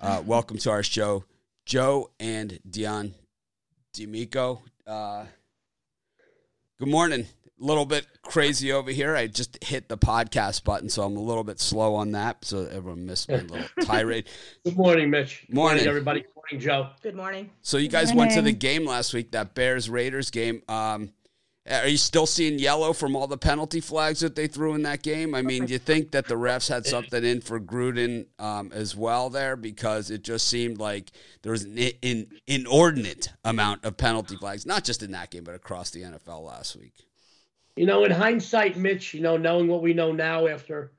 Uh, welcome to our show, Joe and Dion D'Amico. Uh, good morning. A little bit crazy over here. I just hit the podcast button, so I'm a little bit slow on that. So everyone missed my little tirade. Good morning, Mitch. Good Morning. everybody. Good morning, Joe. Good morning. So you guys went to the game last week, that Bears Raiders game. Um, are you still seeing yellow from all the penalty flags that they threw in that game? I mean, do you think that the refs had something in for Gruden um, as well there? Because it just seemed like there was an in, inordinate amount of penalty flags, not just in that game, but across the NFL last week. You know, in hindsight, Mitch, you know, knowing what we know now after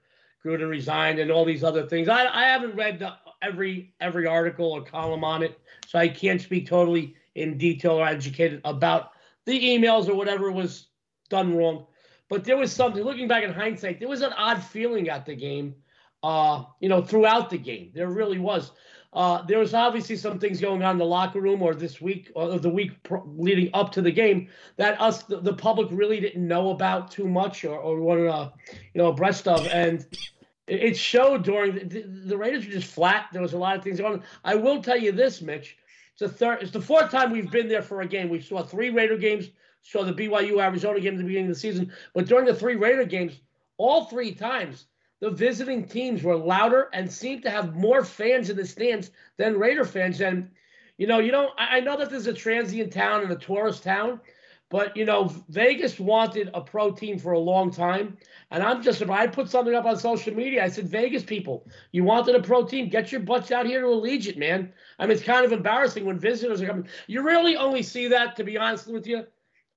Gruden resigned and all these other things, I, I haven't read the, every every article or column on it, so I can't speak totally in detail or educated about the emails or whatever was done wrong. But there was something. Looking back in hindsight, there was an odd feeling at the game. Uh, you know, throughout the game, there really was. Uh, there was obviously some things going on in the locker room or this week or the week leading up to the game that us the, the public really didn't know about too much or, or weren't uh, you know abreast of and it, it showed during the, the Raiders were just flat there was a lot of things going on I will tell you this Mitch the third it's the fourth time we've been there for a game we saw three Raider games saw the BYU Arizona game at the beginning of the season but during the three Raider games all three times the visiting teams were louder and seemed to have more fans in the stands than Raider fans. And, you know, you know, I, I know that this is a transient town and a tourist town, but you know, Vegas wanted a pro team for a long time. And I'm just I put something up on social media. I said, Vegas people, you wanted a pro team, get your butts out here to Allegiant, man. I mean, it's kind of embarrassing when visitors are coming. You really only see that, to be honest with you,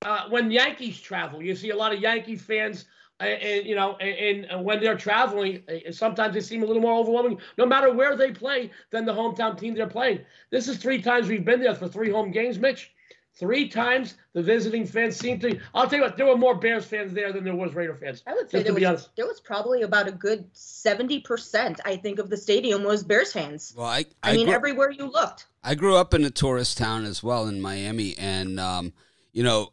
uh, when Yankees travel. You see a lot of Yankee fans and, and, you know, uh, and, and, when they're traveling, sometimes they seem a little more overwhelming, no matter where they play, than the hometown team they're playing. This is three times we've been there for three home games, Mitch. Three times the visiting fans seemed to. I'll tell you what, there were more Bears fans there than there was Raider fans. I would say there was, there was probably about a good seventy percent. I think of the stadium was Bears fans. Well, I, I, I mean, grew, everywhere you looked. I grew up in a tourist town as well in Miami, and um, you know,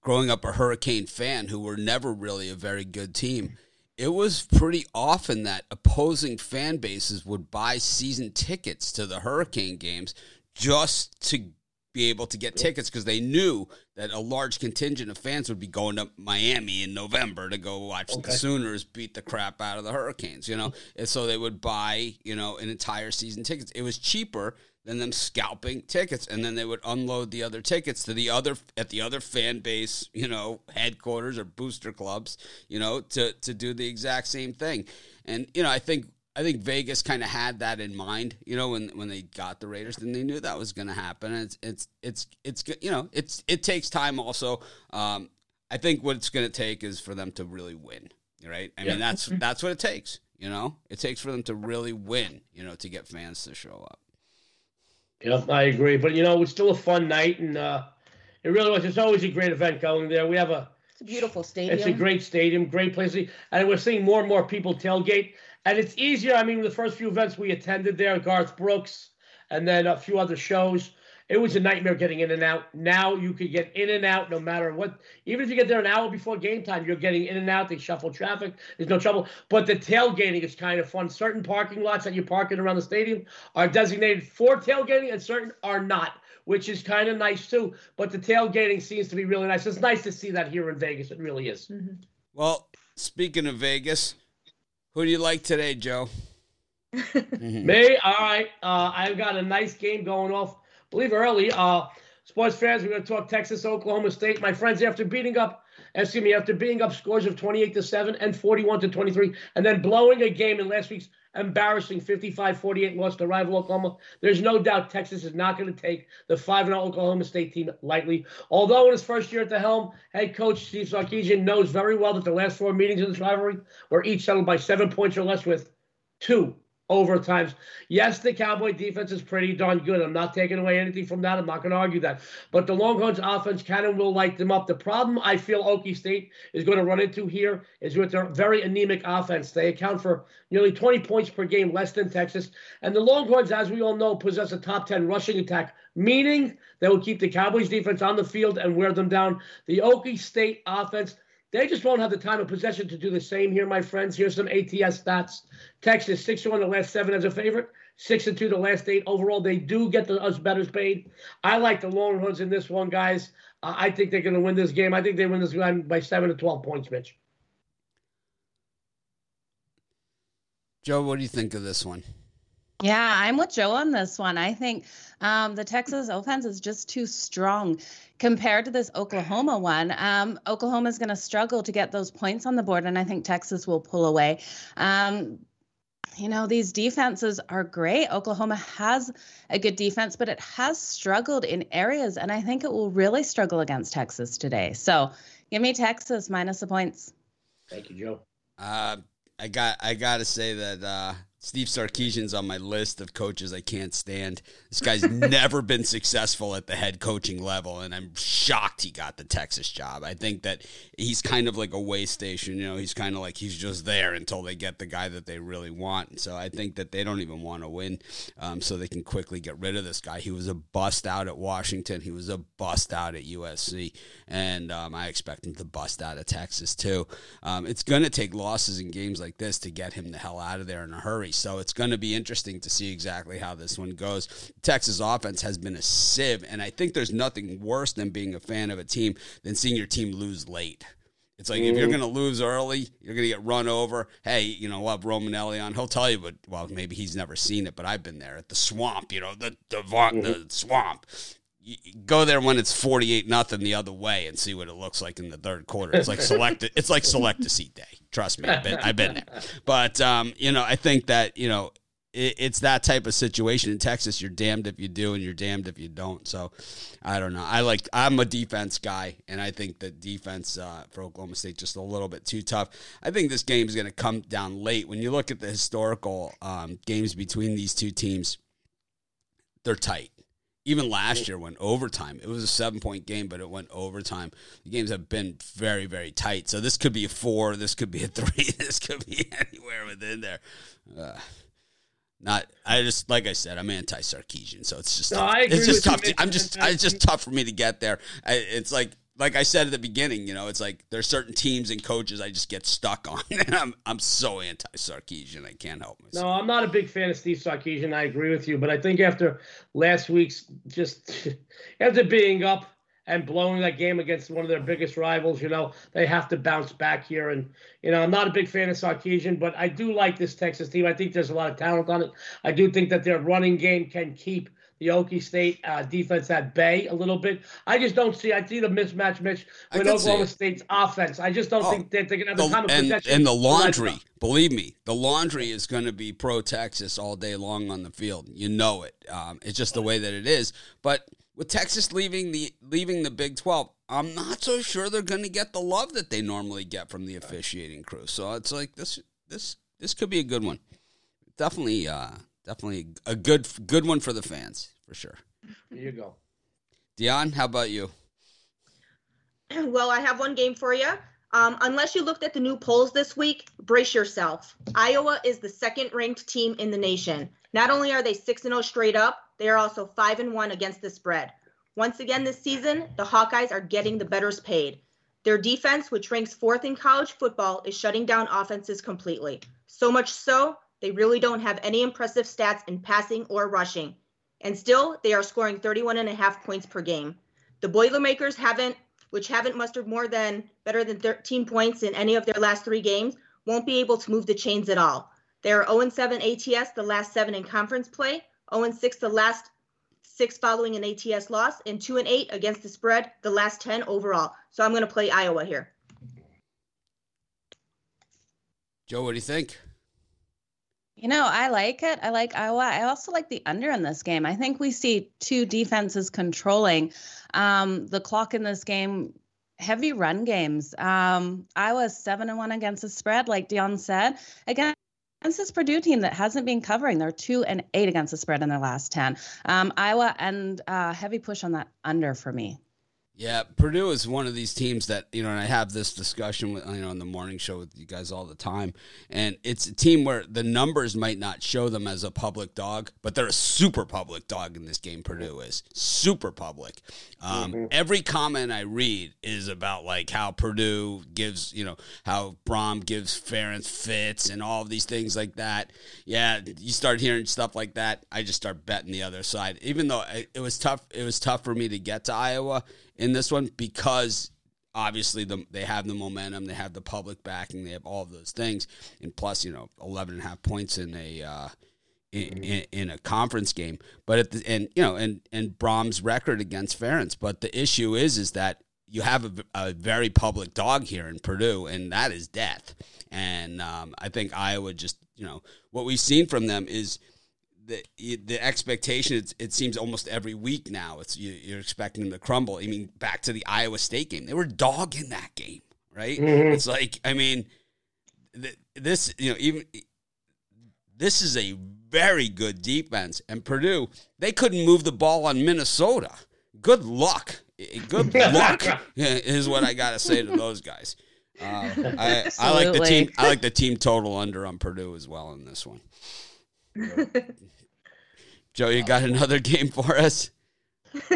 growing up a Hurricane fan who were never really a very good team, it was pretty often that opposing fan bases would buy season tickets to the Hurricane games just to be able to get tickets because they knew that a large contingent of fans would be going to Miami in November to go watch okay. the Sooners beat the crap out of the Hurricanes, you know? And so they would buy, you know, an entire season tickets. It was cheaper than them scalping tickets and then they would unload the other tickets to the other at the other fan base you know headquarters or booster clubs you know to to do the exact same thing and you know i think i think vegas kind of had that in mind you know when when they got the raiders and they knew that was going to happen and it's it's it's it's you know it's it takes time also um i think what it's going to take is for them to really win right i yeah. mean that's that's what it takes you know it takes for them to really win you know to get fans to show up yeah, I agree. But you know, it was still a fun night, and uh, it really was. It's always a great event going there. We have a it's a beautiful stadium. It's a great stadium, great place, and we're seeing more and more people tailgate. And it's easier. I mean, the first few events we attended there, Garth Brooks, and then a few other shows it was a nightmare getting in and out. Now you could get in and out no matter what. Even if you get there an hour before game time, you're getting in and out. They shuffle traffic. There's no trouble. But the tailgating is kind of fun. Certain parking lots that you're parking around the stadium are designated for tailgating, and certain are not, which is kind of nice too. But the tailgating seems to be really nice. It's nice to see that here in Vegas. It really is. Mm-hmm. Well, speaking of Vegas, who do you like today, Joe? mm-hmm. Me? All right. Uh, I've got a nice game going off believe early. Uh, sports fans, we're going to talk Texas, Oklahoma State. My friends, after beating up, excuse me, after being up scores of 28 to 7 and 41 to 23, and then blowing a game in last week's embarrassing 55-48 loss to rival Oklahoma. There's no doubt Texas is not going to take the 5-0 Oklahoma State team lightly. Although in his first year at the helm, head coach Steve Sarkisian knows very well that the last four meetings in this rivalry were each settled by seven points or less with two overtimes. Yes, the Cowboy defense is pretty darn good. I'm not taking away anything from that. I'm not going to argue that. But the Longhorns offense can and will light them up. The problem I feel Okie State is going to run into here is with their very anemic offense. They account for nearly 20 points per game less than Texas. And the Longhorns, as we all know, possess a top 10 rushing attack, meaning they will keep the Cowboys defense on the field and wear them down. The Okie State offense – they just won't have the time of possession to do the same here, my friends. Here's some ATS stats. Texas, 6 1 the last seven as a favorite, six and two the last eight. Overall, they do get the us betters paid. I like the Longhorns in this one, guys. Uh, I think they're going to win this game. I think they win this game by seven to twelve points, Mitch. Joe, what do you think of this one? Yeah, I'm with Joe on this one. I think um, the Texas offense is just too strong compared to this Oklahoma one. Um, Oklahoma is going to struggle to get those points on the board, and I think Texas will pull away. Um, you know, these defenses are great. Oklahoma has a good defense, but it has struggled in areas, and I think it will really struggle against Texas today. So give me Texas minus the points. Thank you, Joe. Uh, I got I got to say that uh, Steve Sarkisian's on my list of coaches I can't stand. This guy's never been successful at the head coaching level, and I'm shocked he got the Texas job. I think that he's kind of like a way station. You know, he's kind of like he's just there until they get the guy that they really want. And so I think that they don't even want to win, um, so they can quickly get rid of this guy. He was a bust out at Washington. He was a bust out at USC, and um, I expect him to bust out of Texas too. Um, it's going to take losses in games like this to get him the hell out of there in a hurry. So it's going to be interesting to see exactly how this one goes. Texas offense has been a sieve, and I think there's nothing worse than being a fan of a team than seeing your team lose late. It's like mm-hmm. if you're mm-hmm. going to lose early, you're going to get run over. Hey, you know, we'll have Romanelli on. He'll tell you, but well, maybe he's never seen it, but I've been there at the swamp. You know, the the, mm-hmm. the swamp go there when it's 48 nothing the other way and see what it looks like in the third quarter. It's like select it's like select a seat day. Trust me, I've been, I've been there. But um, you know, I think that you know it, it's that type of situation in Texas. You're damned if you do, and you're damned if you don't. So I don't know. I like I'm a defense guy, and I think that defense uh, for Oklahoma State just a little bit too tough. I think this game is going to come down late. When you look at the historical um, games between these two teams, they're tight even last year went overtime. It was a seven point game, but it went overtime. The games have been very, very tight. So this could be a four. This could be a three. This could be anywhere within there. Uh, not. I just like I said, I'm anti Sarkisian, so it's just. No, tough. it's just tough. To, I'm just. It's just tough for me to get there. I, it's like like I said at the beginning, you know, it's like there's certain teams and coaches I just get stuck on, and I'm I'm so anti Sarkisian, I can't help myself. No, I'm not a big fan of Steve Sarkisian. I agree with you, but I think after last week's just after being up and blowing that game against one of their biggest rivals, you know, they have to bounce back here. And you know, I'm not a big fan of Sarkisian, but I do like this Texas team. I think there's a lot of talent on it. I do think that their running game can keep the Okie State uh, defense at bay a little bit. I just don't see. I see the mismatch, Mitch, with Oklahoma State's offense. I just don't oh, think that they're going to have the, kind of and, and the laundry. Believe me, the laundry is going to be pro Texas all day long on the field. You know it. Um, it's just the way that it is. But with Texas leaving the leaving the Big Twelve, I'm not so sure they're going to get the love that they normally get from the officiating crew. So it's like this this this could be a good one. Definitely. Uh, definitely a good good one for the fans for sure. There you go. Dion, how about you? Well, I have one game for you. Um, unless you looked at the new polls this week, brace yourself. Iowa is the second ranked team in the nation. Not only are they 6 0 straight up, they are also 5 and 1 against the spread. Once again this season, the Hawkeyes are getting the betters paid. Their defense, which ranks fourth in college football, is shutting down offenses completely. So much so they really don't have any impressive stats in passing or rushing. And still, they are scoring 31 and a half points per game. The Boilermakers haven't, which haven't mustered more than better than 13 points in any of their last three games, won't be able to move the chains at all. They are 0 7 ATS the last seven in conference play, 0 6 the last six following an ATS loss, and 2 and 8 against the spread the last 10 overall. So I'm going to play Iowa here. Joe, what do you think? You know, I like it. I like Iowa. I also like the under in this game. I think we see two defenses controlling um, the clock in this game. Heavy run games. Um, seven and one against the spread, like Dion said. Again, against this Purdue team that hasn't been covering. They're two and eight against the spread in their last ten. Um, Iowa and uh, heavy push on that under for me. Yeah, Purdue is one of these teams that you know, and I have this discussion with you know on the morning show with you guys all the time, and it's a team where the numbers might not show them as a public dog, but they're a super public dog in this game. Purdue is super public. Um, mm-hmm. Every comment I read is about like how Purdue gives, you know, how Brohm gives Ferentz fits and all of these things like that. Yeah, you start hearing stuff like that, I just start betting the other side. Even though it was tough, it was tough for me to get to Iowa in this one because obviously the, they have the momentum, they have the public backing, they have all of those things, and plus you know 11 and a half points in a uh, in, mm-hmm. in, in, a conference game. But at the and you know and and Brohm's record against Ferentz. But the issue is is that you have a, a very public dog here in Purdue, and that is death. And um, I think Iowa just you know what we've seen from them is the the expectation. It, it seems almost every week now. It's you, are expecting them to crumble. I mean, back to the Iowa State game, they were dog in that game, right? Mm-hmm. It's like I mean, this you know even this is a very good defense, and Purdue they couldn't move the ball on Minnesota. Good luck. Good luck is what I got to say to those guys. Uh, I, I like the team. I like the team total under on Purdue as well in this one. Joe, you got another game for us?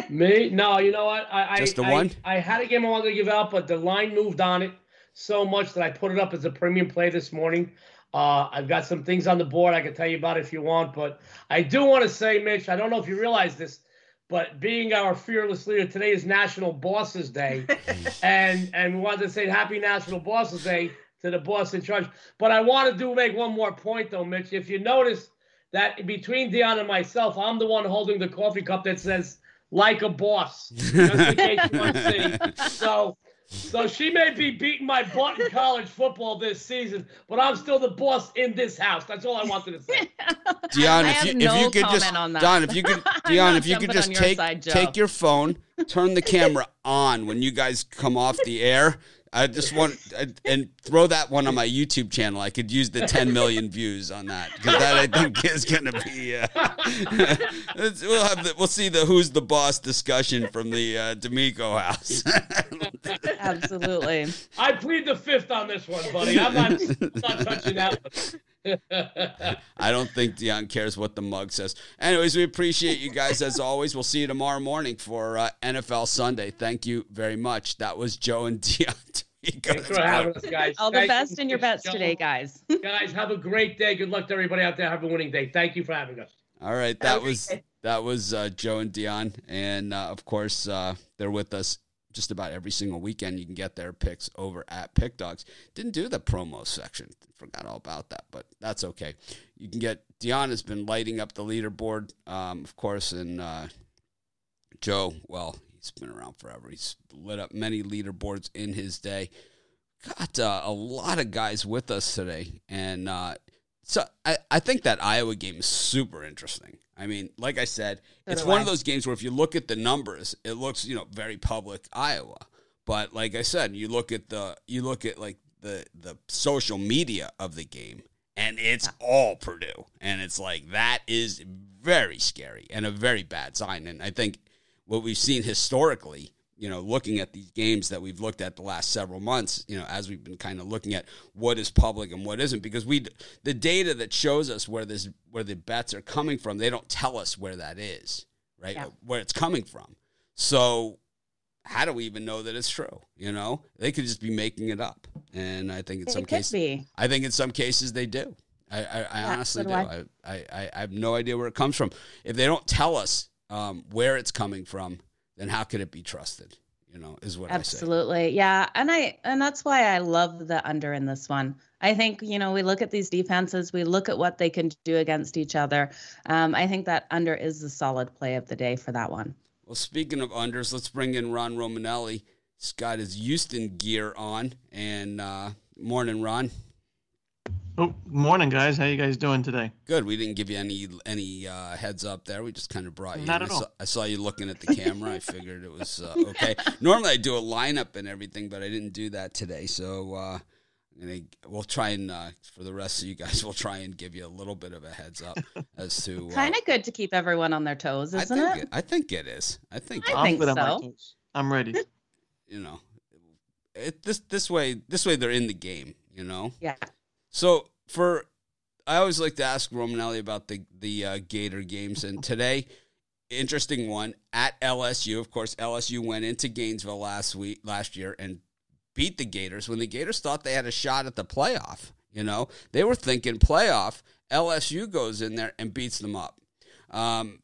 Me? No, you know what? I, Just the I, one? I, I, had a game I wanted to give out, but the line moved on it so much that I put it up as a premium play this morning. Uh, I've got some things on the board I can tell you about if you want, but I do want to say, Mitch, I don't know if you realize this, but being our fearless leader, today is National Bosses Day, and and we wanted to say Happy National Bosses Day to the boss in charge. But I want to do make one more point though, Mitch. If you notice, that between Dion and myself, I'm the one holding the coffee cup that says "like a boss." Just in case you want to see. So, so she may be beating my butt in college football this season, but I'm still the boss in this house. That's all I wanted to say. Dion, if you, no if you could just Don, if you could Dion, if you could just take side, take your phone, turn the camera on when you guys come off the air I just want and throw that one on my YouTube channel. I could use the 10 million views on that because that I think is going to be. Uh, we'll have the, we'll see the who's the boss discussion from the uh, D'Amico house. Absolutely. I plead the fifth on this one, buddy. I'm not, not touching that I don't think Dion cares what the mug says. Anyways, we appreciate you guys as always. We'll see you tomorrow morning for uh, NFL Sunday. Thank you very much. That was Joe and Dion. Thanks for having us, guys. All the best in your bets today, guys. guys, have a great day. Good luck to everybody out there. Have a winning day. Thank you for having us. All right, that was that was uh, Joe and Dion, and uh, of course uh, they're with us just about every single weekend. You can get their picks over at Pick Dogs. Didn't do the promo section. Forgot all about that, but that's okay. You can get Dion has been lighting up the leaderboard, um, of course, and uh, Joe. Well, he's been around forever. He's lit up many leaderboards in his day. Got uh, a lot of guys with us today, and uh, so I, I think that Iowa game is super interesting. I mean, like I said, so it's one I. of those games where if you look at the numbers, it looks, you know, very public Iowa. But like I said, you look at the you look at like the the social media of the game and it's all Purdue. And it's like that is very scary and a very bad sign. And I think what we've seen historically you know, looking at these games that we've looked at the last several months, you know, as we've been kind of looking at what is public and what isn't, because we the data that shows us where this where the bets are coming from, they don't tell us where that is, right? Yeah. Where it's coming from. So how do we even know that it's true? You know, they could just be making it up, and I think in some cases, be. I think in some cases they do. I, I, I honestly do. I. I, I, I have no idea where it comes from. If they don't tell us um, where it's coming from, then how could it be trusted? You know, is what Absolutely. Yeah. And I and that's why I love the under in this one. I think, you know, we look at these defenses, we look at what they can do against each other. Um, I think that under is the solid play of the day for that one. Well, speaking of unders, let's bring in Ron Romanelli. He's got his Houston gear on. And uh, morning, Ron. Oh, morning, guys. How you guys doing today? Good. We didn't give you any any uh, heads up there. We just kind of brought you. Not in. at I all. Saw, I saw you looking at the camera. I figured it was uh, okay. Normally, I do a lineup and everything, but I didn't do that today. So uh, we'll try and uh, for the rest of you guys, we'll try and give you a little bit of a heads up as to. Uh, kind of good to keep everyone on their toes, isn't I it? it? I think it is. I think. I think so. I'm ready. You know, it, this this way this way they're in the game. You know. Yeah. So for I always like to ask Romanelli about the the uh, Gator games, and today, interesting one at LSU. Of course, LSU went into Gainesville last week, last year, and beat the Gators when the Gators thought they had a shot at the playoff. You know, they were thinking playoff. LSU goes in there and beats them up. Um,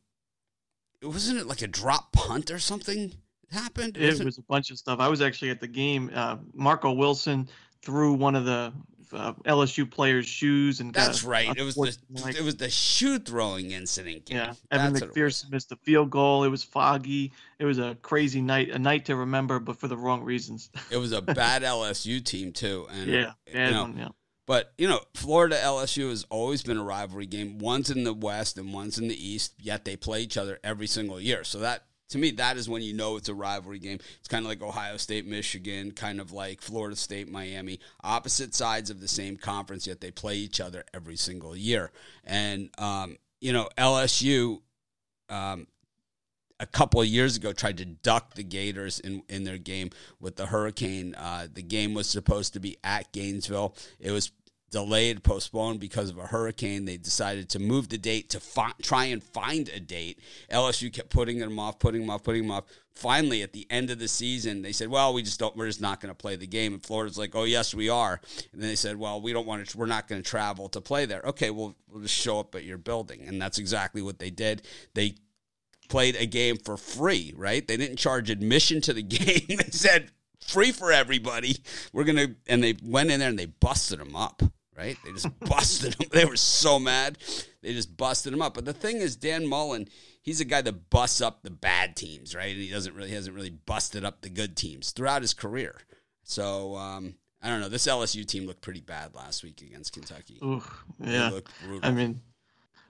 wasn't it like a drop punt or something happened? It was a bunch of stuff. I was actually at the game. Uh, Marco Wilson threw one of the uh, LSU players' shoes and that's right. It was the like, it was the shoe throwing incident. Game. Yeah, Evan that's McPherson missed the field goal. It was foggy. It was a crazy night, a night to remember, but for the wrong reasons. it was a bad LSU team too, and yeah, bad you know, one, yeah. But you know, Florida LSU has always been a rivalry game. One's in the West and one's in the East. Yet they play each other every single year. So that to me, that is when you know it's a rivalry game. It's kind of like Ohio State, Michigan, kind of like Florida State, Miami. Opposite sides of the same conference, yet they play each other every single year. And um, you know, LSU. Um, a couple of years ago tried to duck the Gators in, in their game with the Hurricane. Uh, the game was supposed to be at Gainesville. It was delayed, postponed because of a hurricane. They decided to move the date to fi- try and find a date. LSU kept putting them off, putting them off, putting them off. Finally, at the end of the season, they said, "Well, we just don't. We're just not going to play the game." And Florida's like, "Oh, yes, we are." And then they said, "Well, we don't want to. We're not going to travel to play there." Okay, well, we'll just show up at your building, and that's exactly what they did. They played a game for free, right? They didn't charge admission to the game. they said free for everybody. We're gonna, and they went in there and they busted them up right? They just busted him. They were so mad. They just busted him up. But the thing is, Dan Mullen, he's a guy that busts up the bad teams, right? And he doesn't really hasn't really busted up the good teams throughout his career. So um, I don't know. This LSU team looked pretty bad last week against Kentucky. Ooh, yeah. I mean,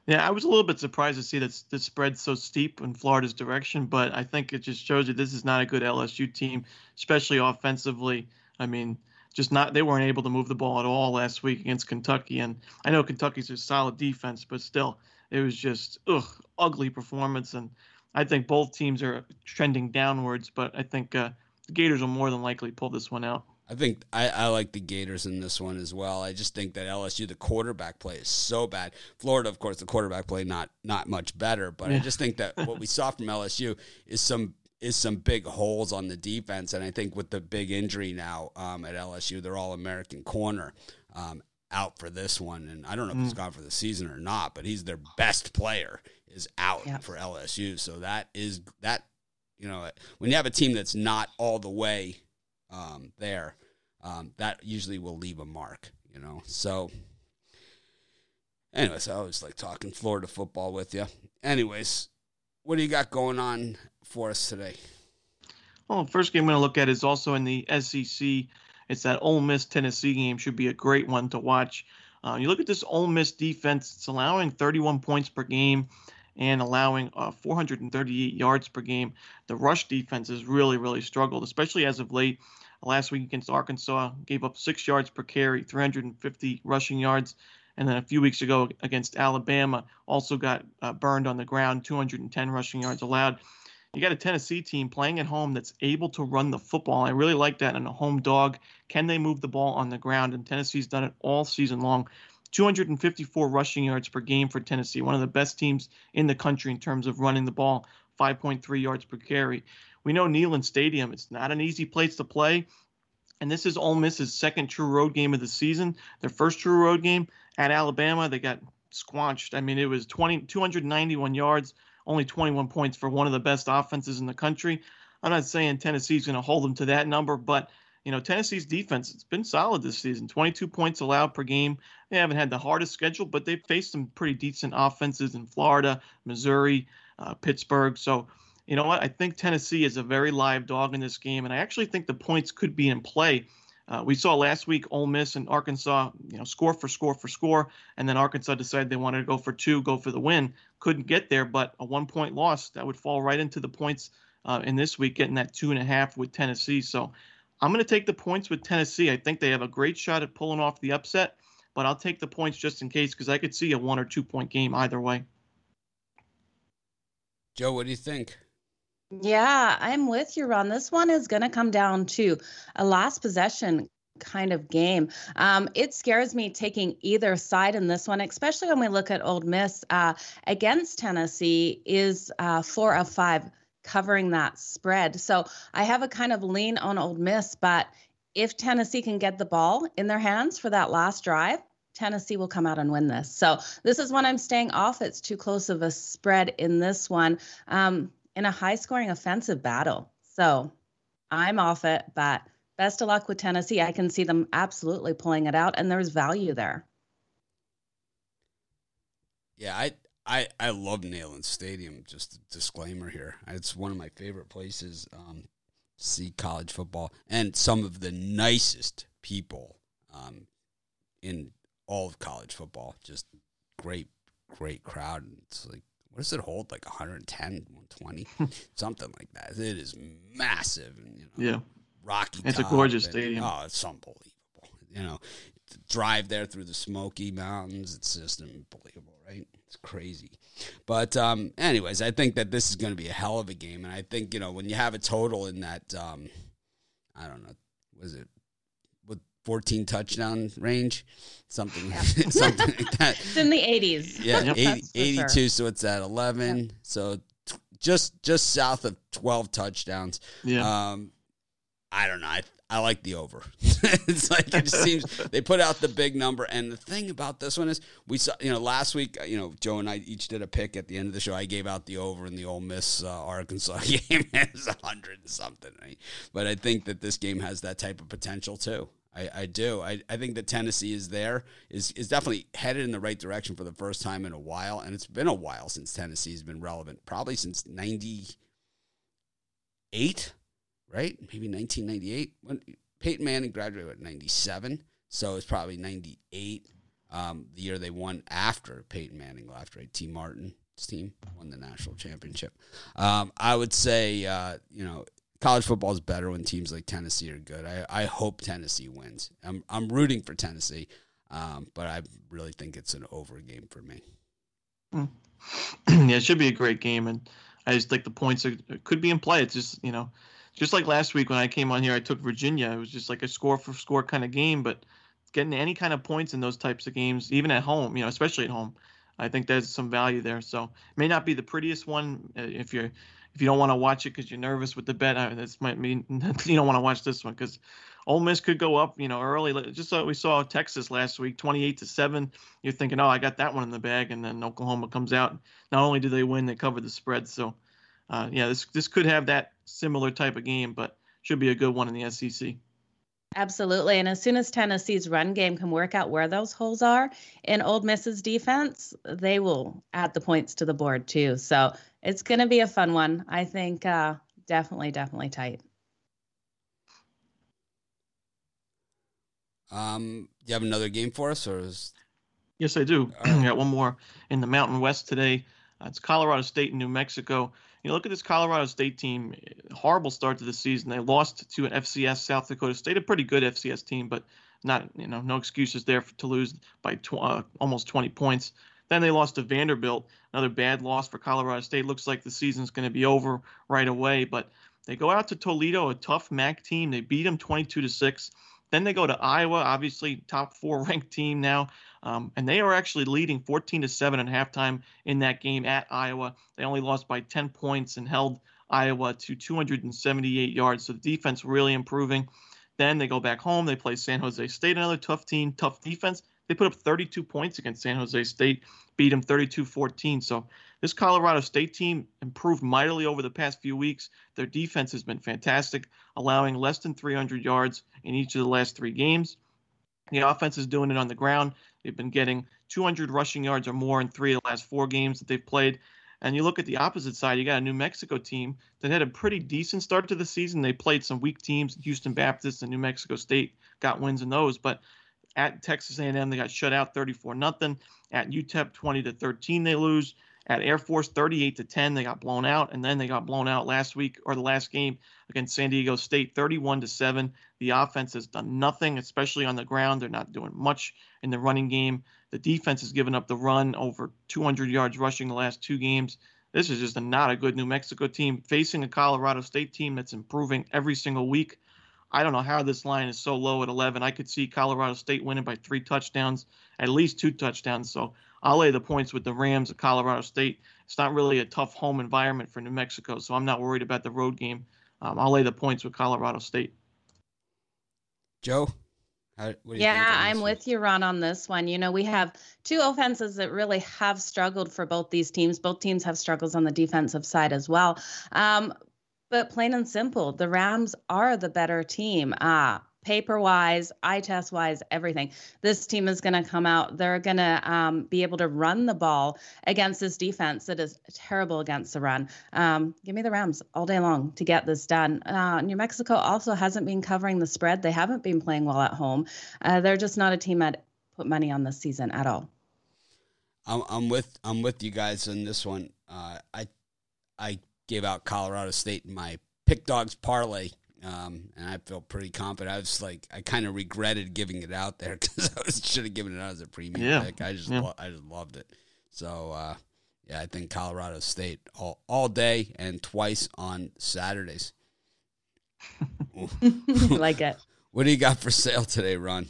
yeah, I was a little bit surprised to see that the spread so steep in Florida's direction, but I think it just shows you this is not a good LSU team, especially offensively. I mean, just not they weren't able to move the ball at all last week against Kentucky. And I know Kentucky's a solid defense, but still, it was just ugh, ugly performance. And I think both teams are trending downwards, but I think uh, the Gators will more than likely pull this one out. I think I, I, like the Gators in this one as well. I just think that LSU, the quarterback play is so bad. Florida, of course, the quarterback play not not much better, but yeah. I just think that what we saw from LSU is some is some big holes on the defense. And I think with the big injury now um, at LSU, they're all American corner um, out for this one. And I don't know if mm. he's gone for the season or not, but he's their best player is out yep. for LSU. So that is that, you know, when you have a team that's not all the way um, there, um, that usually will leave a mark, you know. So, anyways, I always like talking Florida football with you. Anyways, what do you got going on for us today? Well, first game I'm going to look at is also in the SEC. It's that Ole Miss Tennessee game. Should be a great one to watch. Uh, you look at this Ole Miss defense. It's allowing 31 points per game and allowing uh, 438 yards per game. The rush defense has really, really struggled, especially as of late. Last week against Arkansas, gave up six yards per carry, 350 rushing yards. And then a few weeks ago against Alabama, also got uh, burned on the ground, 210 rushing yards allowed you got a Tennessee team playing at home that's able to run the football. I really like that in a home dog. Can they move the ball on the ground? And Tennessee's done it all season long. 254 rushing yards per game for Tennessee, one of the best teams in the country in terms of running the ball, 5.3 yards per carry. We know Neyland Stadium, it's not an easy place to play. And this is Ole Miss's second true road game of the season. Their first true road game at Alabama, they got squanched. I mean, it was 20, 291 yards, only 21 points for one of the best offenses in the country. I'm not saying Tennessee's going to hold them to that number, but you know Tennessee's defense it's been solid this season. 22 points allowed per game. They haven't had the hardest schedule, but they've faced some pretty decent offenses in Florida, Missouri, uh, Pittsburgh. So you know what? I think Tennessee is a very live dog in this game, and I actually think the points could be in play. Uh, we saw last week Ole Miss and Arkansas, you know, score for score for score, and then Arkansas decided they wanted to go for two, go for the win. Couldn't get there, but a one-point loss that would fall right into the points uh, in this week, getting that two and a half with Tennessee. So I'm going to take the points with Tennessee. I think they have a great shot at pulling off the upset, but I'll take the points just in case because I could see a one or two point game either way. Joe, what do you think? Yeah, I'm with you, Ron. This one is going to come down to a last possession kind of game. Um, it scares me taking either side in this one, especially when we look at Ole Miss uh, against Tennessee is uh, four of five covering that spread. So I have a kind of lean on Ole Miss, but if Tennessee can get the ball in their hands for that last drive, Tennessee will come out and win this. So this is one I'm staying off. It's too close of a spread in this one um, in a high scoring offensive battle. So I'm off it, but best of luck with Tennessee. I can see them absolutely pulling it out, and there's value there. Yeah, I I I love Neyland Stadium. Just a disclaimer here, it's one of my favorite places um, to see college football, and some of the nicest people um, in all of college football. Just great, great crowd. And it's like, what does it hold? Like 110, 120, something like that. It is massive. And, you know, yeah. Rocky. It's a gorgeous and, stadium. Oh, it's unbelievable. You know, drive there through the Smoky Mountains. It's just unbelievable, right? It's crazy. But um, anyways, I think that this is going to be a hell of a game, and I think you know when you have a total in that, um, I don't know, was it 14 touchdown range, something, something like that. It's in the 80s. Yeah, 80, 82. Sure. So it's at 11. Yep. So t- just just south of 12 touchdowns. Yeah. Um, I don't know. I, I like the over. it's like it just seems they put out the big number. And the thing about this one is we saw, you know, last week, you know, Joe and I each did a pick at the end of the show. I gave out the over in the Ole Miss uh, Arkansas game as a hundred and something. Right? But I think that this game has that type of potential too. I, I do. I, I think that Tennessee is there, is is definitely headed in the right direction for the first time in a while. And it's been a while since Tennessee has been relevant, probably since 98, right? Maybe 1998. When Peyton Manning graduated at 97. So it's probably 98, um, the year they won after Peyton Manning left, right? Tee Martin's team won the national championship. Um, I would say, uh, you know, college football is better when teams like Tennessee are good. I, I hope Tennessee wins. I'm I'm rooting for Tennessee, um, but I really think it's an over game for me. Mm. yeah, it should be a great game, and I just think the points are, could be in play. It's just you know, just like last week when I came on here, I took Virginia. It was just like a score for score kind of game, but getting any kind of points in those types of games, even at home, you know, especially at home. I think there's some value there. So may not be the prettiest one uh, if you're if you don't want to watch it because you're nervous with the bet, I, this might mean you don't want to watch this one because Ole Miss could go up, you know, early. Just like we saw Texas last week, 28 to seven. You're thinking, oh, I got that one in the bag, and then Oklahoma comes out. Not only do they win, they cover the spread. So, uh, yeah, this this could have that similar type of game, but should be a good one in the SEC. Absolutely. And as soon as Tennessee's run game can work out where those holes are in Ole Miss's defense, they will add the points to the board too. So it's going to be a fun one. I think uh, definitely, definitely tight. Um, you have another game for us, or is... Yes, I do. Right. got one more in the Mountain West today. Uh, it's Colorado State and New Mexico. You look at this Colorado State team. Horrible start to the season. They lost to an FCS South Dakota State, a pretty good FCS team, but not you know no excuses there for, to lose by tw- uh, almost 20 points. Then they lost to Vanderbilt, another bad loss for Colorado State. Looks like the season's going to be over right away, but they go out to Toledo, a tough MAC team. They beat them 22 to six. Then they go to Iowa, obviously top four ranked team now, um, and they are actually leading 14 to seven at halftime in that game at Iowa. They only lost by 10 points and held Iowa to 278 yards. So the defense really improving. Then they go back home. They play San Jose State, another tough team, tough defense. They put up 32 points against San Jose State, beat them 32 14. So this Colorado State team improved mightily over the past few weeks. Their defense has been fantastic, allowing less than 300 yards in each of the last three games. The offense is doing it on the ground. They've been getting 200 rushing yards or more in three of the last four games that they've played. And you look at the opposite side, you got a New Mexico team that had a pretty decent start to the season. They played some weak teams, Houston Baptist and New Mexico State got wins in those, but at Texas A&M, they got shut out 34 nothing. At UTEP, 20 to 13, they lose. At Air Force, 38 to 10, they got blown out, and then they got blown out last week or the last game against San Diego State, 31 to 7. The offense has done nothing, especially on the ground. They're not doing much in the running game. The defense has given up the run over 200 yards rushing the last two games. this is just a, not a good New Mexico team facing a Colorado State team that's improving every single week. I don't know how this line is so low at 11. I could see Colorado State winning by three touchdowns, at least two touchdowns. So I'll lay the points with the Rams of Colorado State. It's not really a tough home environment for New Mexico, so I'm not worried about the road game. Um, I'll lay the points with Colorado State. Joe? How, yeah, I'm with you, Ron, on this one. You know, we have two offenses that really have struggled for both these teams. Both teams have struggles on the defensive side as well. Um, but plain and simple, the Rams are the better team. Uh, paper wise, eye test wise, everything. This team is going to come out. They're going to um, be able to run the ball against this defense that is terrible against the run. Um, give me the Rams all day long to get this done. Uh, New Mexico also hasn't been covering the spread. They haven't been playing well at home. Uh, they're just not a team that put money on this season at all. I'm, I'm with I'm with you guys on this one. Uh, I I gave out Colorado State in my pick dogs parlay, um, and I felt pretty confident. I was like, I kind of regretted giving it out there because I should have given it out as a premium yeah. pick. I just, yeah. lo- I just loved it. So, uh, yeah, I think Colorado State all all day and twice on Saturdays. like it. What do you got for sale today, Ron?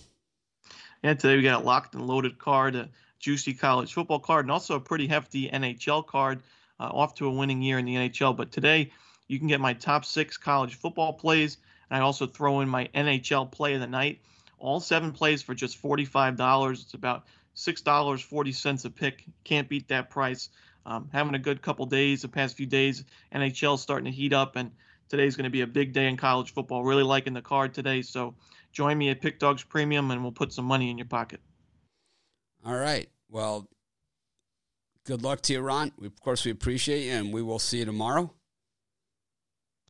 Yeah, today we got a locked and loaded card, a juicy college football card, and also a pretty hefty NHL card uh, off to a winning year in the NHL. But today, you can get my top six college football plays, and I also throw in my NHL play of the night. All seven plays for just $45. It's about $6.40 a pick. Can't beat that price. Um, having a good couple days, the past few days, NHL starting to heat up, and today's going to be a big day in college football. Really liking the card today. So join me at Pick Dogs Premium, and we'll put some money in your pocket. All right. Well, good luck to you, Ron. We, of course, we appreciate you, and we will see you tomorrow.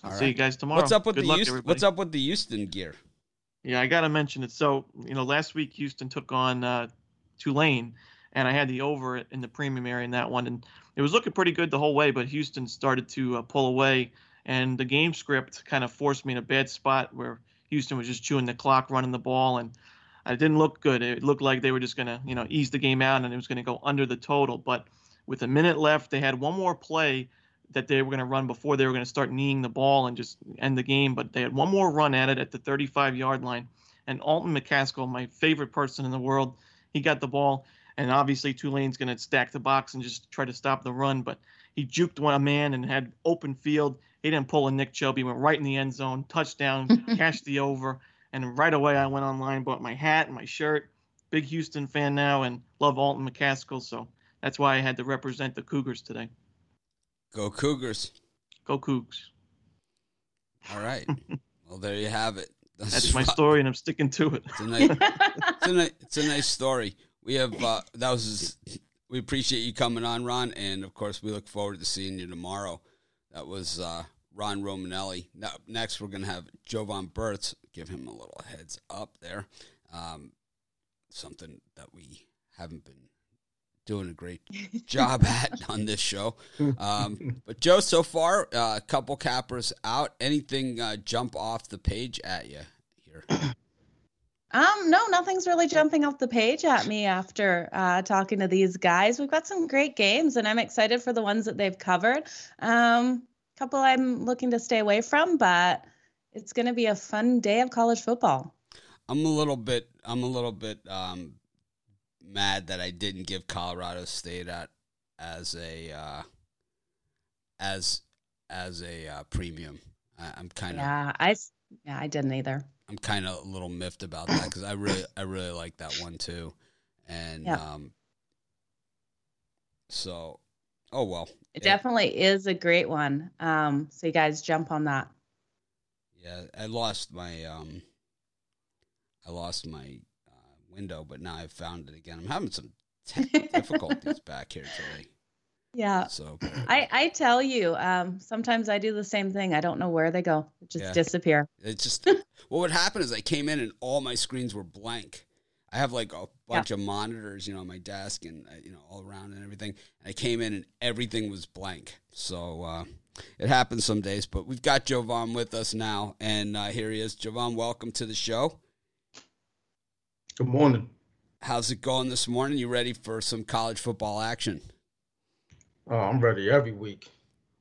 I'll see you guys tomorrow. What's up with good the luck, Houston, What's up with the Houston gear? Yeah, I got to mention it. So, you know, last week Houston took on uh, Tulane, and I had the over in the premium area in that one, and it was looking pretty good the whole way. But Houston started to uh, pull away, and the game script kind of forced me in a bad spot where Houston was just chewing the clock, running the ball, and it didn't look good. It looked like they were just going to, you know, ease the game out, and it was going to go under the total. But with a minute left, they had one more play that they were going to run before they were going to start kneeing the ball and just end the game. But they had one more run at it at the 35 yard line. And Alton McCaskill, my favorite person in the world, he got the ball. And obviously, Tulane's going to stack the box and just try to stop the run. But he juked one man and had open field. He didn't pull a Nick Chubb. He went right in the end zone, touchdown, cashed the over. And right away, I went online, bought my hat and my shirt. Big Houston fan now and love Alton McCaskill. So that's why I had to represent the Cougars today. Go Cougars. Go Cougs. All right. well, there you have it. That's, That's my story, and I'm sticking to it. It's a nice, it's a nice, it's a nice story. We have uh, that was we appreciate you coming on, Ron, and of course we look forward to seeing you tomorrow. That was uh, Ron Romanelli. Now, next we're gonna have Jovan Berts. Give him a little heads up there. Um, something that we haven't been doing a great job at on this show. Um, but Joe, so far, uh, a couple cappers out. Anything uh, jump off the page at you here? Um, no, nothing's really jumping off the page at me after uh, talking to these guys. We've got some great games, and I'm excited for the ones that they've covered. Um, couple I'm looking to stay away from, but it's going to be a fun day of college football. I'm a little bit. I'm a little bit um, mad that I didn't give Colorado State at as a uh, as as a uh, premium. I, am kind of yeah. I yeah I didn't either. I'm kind of a little miffed about that because I really I really like that one too, and yep. um. So, oh well. It, it definitely is a great one. Um, so you guys jump on that. Yeah, I lost my um. I lost my window, but now I've found it again. I'm having some difficulties back here today. Yeah. So I I tell you, um, sometimes I do the same thing. I don't know where they go. It just yeah. disappear. It just what would happen is I came in and all my screens were blank. I have like a bunch yeah. of monitors, you know, on my desk and uh, you know all around and everything. And I came in and everything was blank. So uh, it happens some days, but we've got Jovan with us now, and uh, here he is. Jovan, welcome to the show. Good morning. How's it going this morning? You ready for some college football action? Oh, I'm ready every week.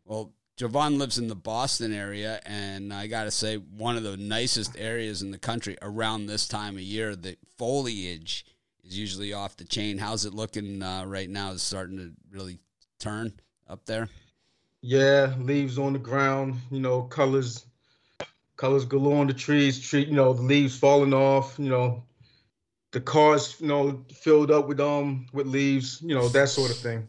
Well, Javon lives in the Boston area, and I got to say, one of the nicest areas in the country around this time of year. The foliage is usually off the chain. How's it looking uh, right now? Is starting to really turn up there? Yeah, leaves on the ground. You know, colors, colors galore on the trees. Tree, you know, the leaves falling off. You know, the cars, you know, filled up with um with leaves. You know, that sort of thing.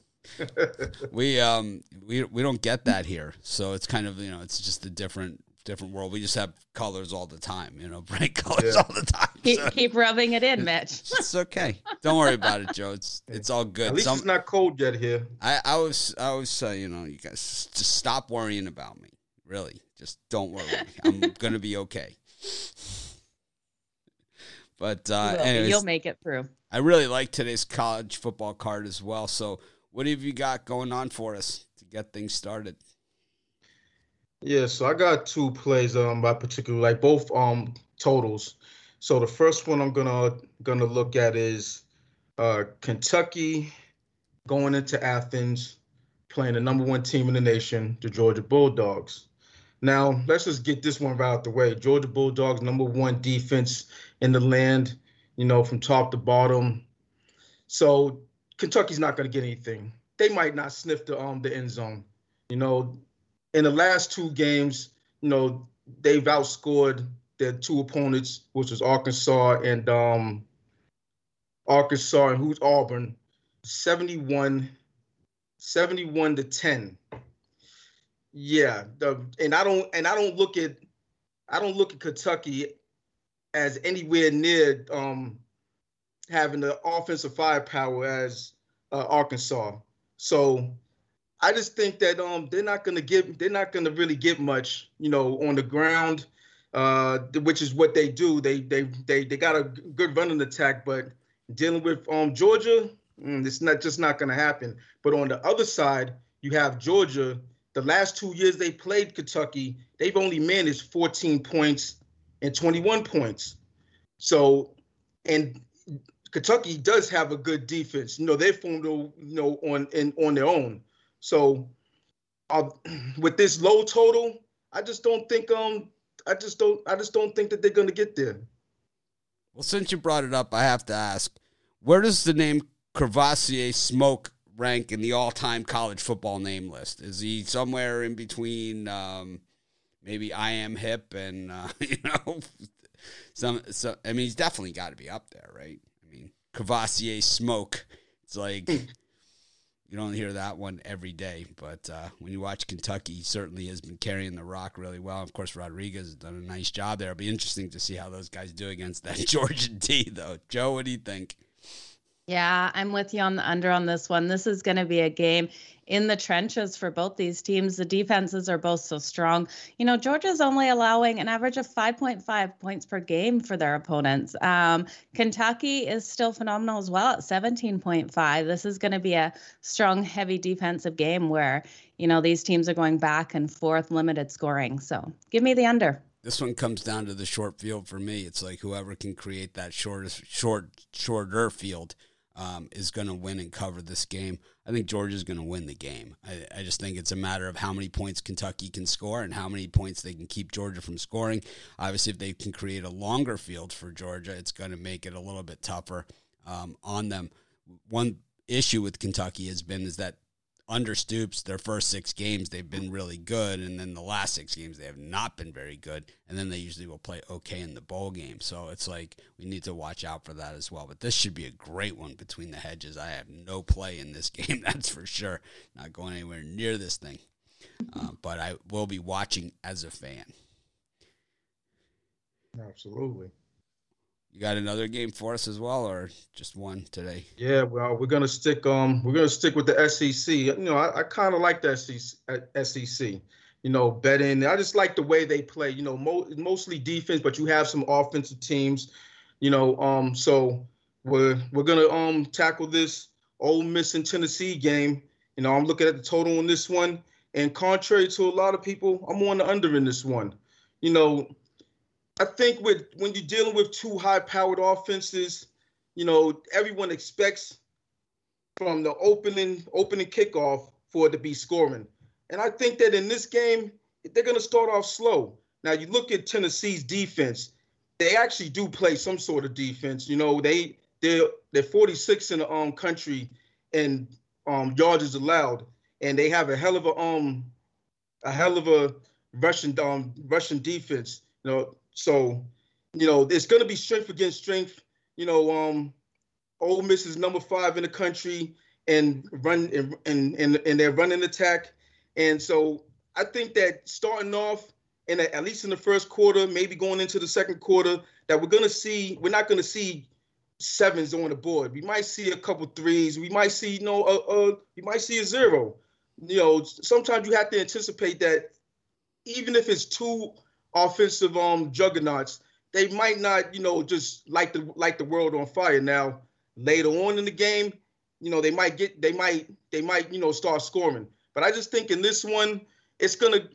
we um we we don't get that here, so it's kind of you know it's just a different different world. We just have colors all the time, you know, bright colors yeah. all the time. Keep, so. keep rubbing it in, Mitch. It's okay. Don't worry about it, Joe. It's it's all good. At least Some, it's not cold yet here. I I was I was say uh, you know you guys just stop worrying about me. Really, just don't worry. I'm gonna be okay. But uh, you anyways, you'll make it through. I really like today's college football card as well. So what have you got going on for us to get things started? Yeah, so I got two plays um by particular like both um totals. So the first one I'm gonna gonna look at is uh Kentucky going into Athens, playing the number one team in the nation, the Georgia Bulldogs. Now let's just get this one right out the way. Georgia Bulldogs number one defense in the land, you know, from top to bottom. So Kentucky's not going to get anything. They might not sniff the um the end zone. You know, in the last two games, you know, they've outscored their two opponents, which was Arkansas and um Arkansas and who's Auburn, 71 71 to 10. Yeah, the and I don't and I don't look at I don't look at Kentucky as anywhere near um having the offensive firepower as uh, Arkansas. So I just think that um they're not gonna get they're not gonna really get much, you know, on the ground, uh, which is what they do. They they they they got a good running attack, but dealing with um Georgia, mm, it's not just not gonna happen. But on the other side, you have Georgia. The last two years they played Kentucky, they've only managed 14 points and 21 points. So, and Kentucky does have a good defense. You know, they formed, you know, on in, on their own. So, uh, with this low total, I just don't think um I just don't I just don't think that they're going to get there. Well, since you brought it up, I have to ask, where does the name Kavosiey Smoke rank in the all-time college football name list? Is he somewhere in between um, maybe I am hip and uh, you know some so I mean he's definitely got to be up there, right? Kavosiey smoke. It's like you don't hear that one every day, but uh, when you watch Kentucky, he certainly has been carrying the rock really well. Of course, Rodriguez has done a nice job there. It'll be interesting to see how those guys do against that Georgia D, though. Joe, what do you think? Yeah, I'm with you on the under on this one. This is going to be a game in the trenches for both these teams. The defenses are both so strong. You know, Georgia's only allowing an average of 5.5 points per game for their opponents. Um, Kentucky is still phenomenal as well at 17.5. This is going to be a strong, heavy defensive game where, you know, these teams are going back and forth, limited scoring. So give me the under. This one comes down to the short field for me. It's like whoever can create that shortest, short, shorter field um, is going to win and cover this game. I think Georgia's going to win the game. I, I, just think it's a matter of how many points Kentucky can score and how many points they can keep Georgia from scoring. Obviously, if they can create a longer field for Georgia, it's going to make it a little bit tougher um, on them. One issue with Kentucky has been is that under Stoops, their first six games, they've been really good. And then the last six games, they have not been very good. And then they usually will play okay in the bowl game. So it's like we need to watch out for that as well. But this should be a great one between the hedges. I have no play in this game, that's for sure. Not going anywhere near this thing. Uh, but I will be watching as a fan. Absolutely. You got another game for us as well, or just one today? Yeah, well, we're gonna stick um we're gonna stick with the SEC. You know, I, I kind of like the SEC, SEC. You know, betting. I just like the way they play. You know, mo- mostly defense, but you have some offensive teams. You know, um, so we're we're gonna um tackle this Ole Miss and Tennessee game. You know, I'm looking at the total on this one, and contrary to a lot of people, I'm on the under in this one. You know, I think with when you're dealing with two high-powered offenses, you know, everyone expects from the opening opening kickoff for it to be scoring. And I think that in this game, they're going to start off slow. Now you look at Tennessee's defense; they actually do play some sort of defense. You know, they they're they're 46 in the um country and um yards allowed, and they have a hell of a um a hell of a rushing um rushing defense. You know, so you know it's going to be strength against strength. You know, um, Ole Miss is number five in the country and run and and and, and they're running attack, and so I think that starting off in a, at least in the first quarter, maybe going into the second quarter, that we're going to see we're not going to see sevens on the board. We might see a couple threes. We might see you know a, a you might see a zero. You know, sometimes you have to anticipate that even if it's two offensive um juggernauts, they might not, you know, just light the light the world on fire. Now, later on in the game, you know, they might get they might they might, you know, start scoring. But I just think in this one, it's gonna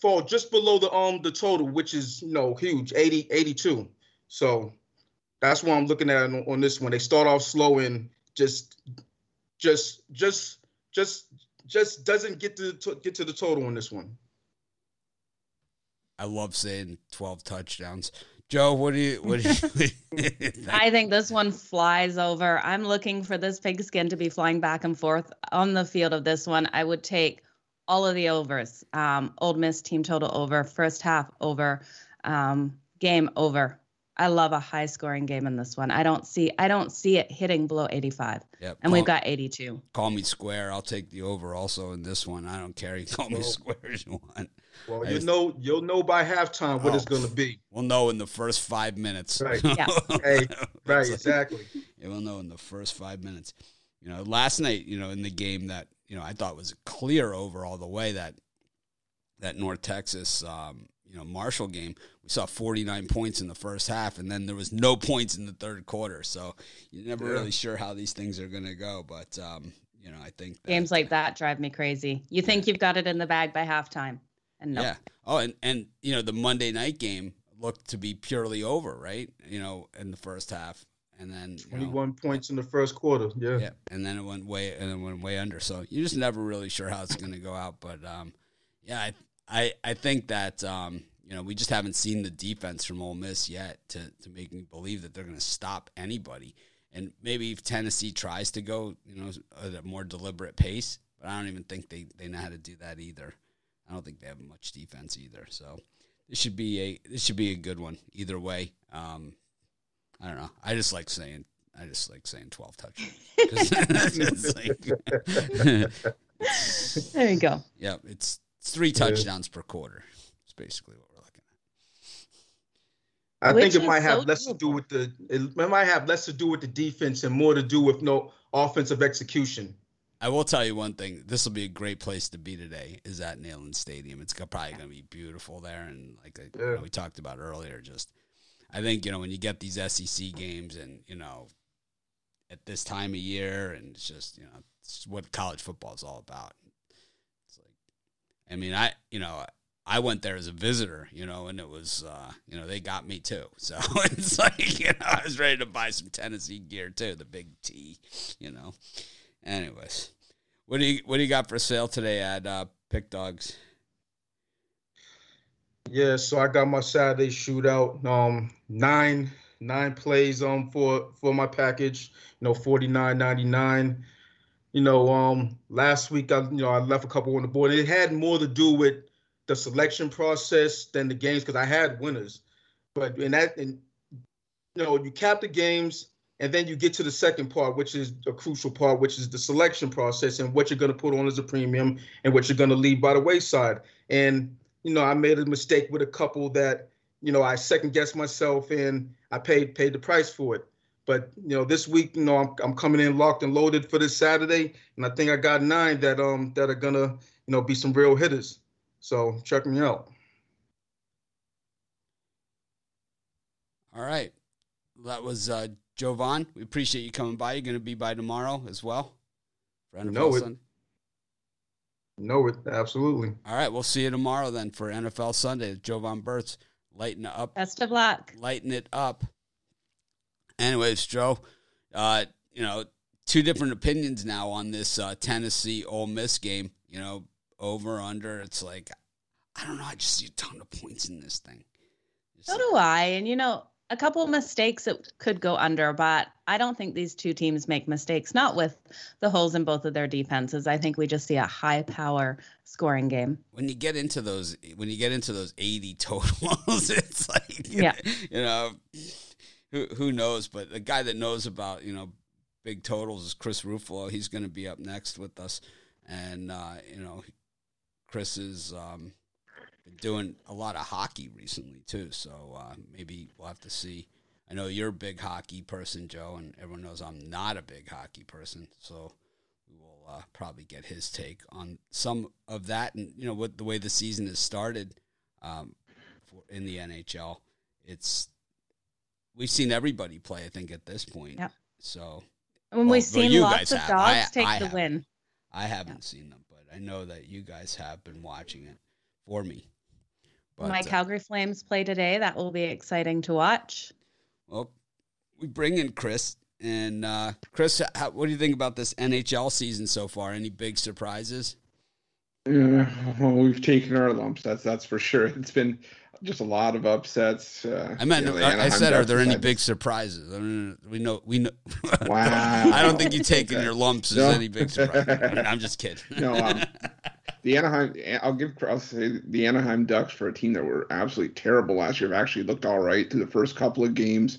fall just below the um the total, which is you know huge, 80, 82. So that's what I'm looking at on, on this one. They start off slow and just just just just just doesn't get to, to get to the total on this one. I love saying 12 touchdowns. Joe, what do you what do you I think this one flies over. I'm looking for this pigskin to be flying back and forth on the field of this one. I would take all of the overs. Um, Ole Miss team total over, first half over, um, game over. I love a high scoring game in this one. I don't see I don't see it hitting below 85. Yep. And we've got 82. Call me square. I'll take the over also in this one. I don't care. You call me Well- square as you want. Well, I you just- know you'll know by halftime what it's Oh. going to be. We'll know in the first five minutes. Right. Yeah. Hey, Right, exactly. Yeah, we'll know in the first five minutes. You know, last night, you know, in the game that you know I thought was a clear over all the way that that North Texas, um, you know, Marshall game, we saw 49 points in the first half, and then there was no points in the third quarter. So you're never Yeah. really sure how these things are going to go. But um, you know, I think that, Games like that drive me crazy. You think you've got it in the bag by halftime. And no. Yeah. Oh, and and you know the Monday night game looked to be purely over, right? You know, in the first half, and then you know, 21 points in the first quarter. Yeah. Yeah, and then it went way and then went way under. So you're just never really sure how it's going to go out. But um, yeah, I, I I think that um, you know we just haven't seen the defense from Ole Miss yet to to make me believe that they're going to stop anybody. And maybe if Tennessee tries to go, you know, at a more deliberate pace, but I don't even think they they know how to do that either. I don't think they have much defense either. So this should be a this should be a good one either way. Um, I don't know. I just like saying I just like saying twelve touchdowns. like- There you go. yeah, it's three touchdowns per quarter. It's basically what we're looking at. I Which think it might have so less to do with the it might have less to do with the defense and more to do with no offensive execution. I will tell you one thing. This will be a great place to be today. Is at Neyland Stadium. It's probably going to be beautiful there, and like I- you know, we talked about earlier, just I think you know when you get these SEC games, and you know at this time of year, and it's just you know it's what college football is all about. I mean, I you know I went there as a visitor, you know, and it was uh, you know they got me too. So it's like you know I was ready to buy some Tennessee gear too, the big T, you know. Anyways, what do you what do you got for sale today at uh, Pick Dogs? Yeah, so I got my Saturday shootout. Um, nine nine plays um for for my package. You know, forty nine ninety nine. You know, um, last week I you know I left a couple on the board. It had more to do with the selection process than the games because I had winners. But in that, and you know, you cap the games and then you get to the second part, which is a crucial part, which is the selection process and what you're going to put on as a premium and what you're going to leave by the wayside. And you know, I made a mistake with a couple that, you know, I second guessed myself and I paid paid the price for it. But you know, this week, you know, I'm I'm coming in locked and loaded for this Saturday, and I think I got nine that um that are gonna, you know, be some real hitters. So check me out. All right, that was uh, Jovan. We appreciate you coming by. You're going to be by tomorrow as well. For NFL know it. Sunday. Know it absolutely. All right, we'll see you tomorrow then for NFL Sunday. Jovan Burt's lighten it up, Best of luck. lighten it up. Anyways, Joe, uh, you know, two different opinions now on this uh, Tennessee Ole Miss game. You know, over under. It's like I don't know. I just see a ton of points in this thing. So do I. And you know, a couple of mistakes that could go under, but I don't think these two teams make mistakes, not with the holes in both of their defenses. I think we just see a high power scoring game. When you get into those when you get into those 80 totals, it's like yeah. you know who who knows, but the guy that knows about, you know, big totals is Chris Ruffalo. He's going to be up next with us and uh, you know Chris is um, been doing a lot of hockey recently too, so uh, maybe we'll have to see. I know you're a big hockey person, Joe, and everyone knows I'm not a big hockey person, so we will uh, probably get his take on some of that, and you know what the way the season has started um, for, in the NHL. It's we've seen everybody play, I think, at this point. Yeah. So when well, we've seen well, lots of have. dogs I, take I the have. win. I haven't seen them, but I know that you guys have been watching it for me. But, My uh, Calgary Flames play today. That will be exciting to watch. well, we bring in Chris. And uh, Chris, how, what do you think about this NHL season so far? Any big surprises? Yeah, well, we've taken our lumps. That's that's for sure. It's been just a lot of upsets. Uh, I meant, you know, I, I said, are there any big surprises? I mean, we know, we know. Wow. I don't think you taking your lumps No. any big surprise. I mean, I'm just kidding. No, um, the Anaheim. I'll give. I'll say the Anaheim Ducks for a team that were absolutely terrible last year have actually looked all right through the first couple of games.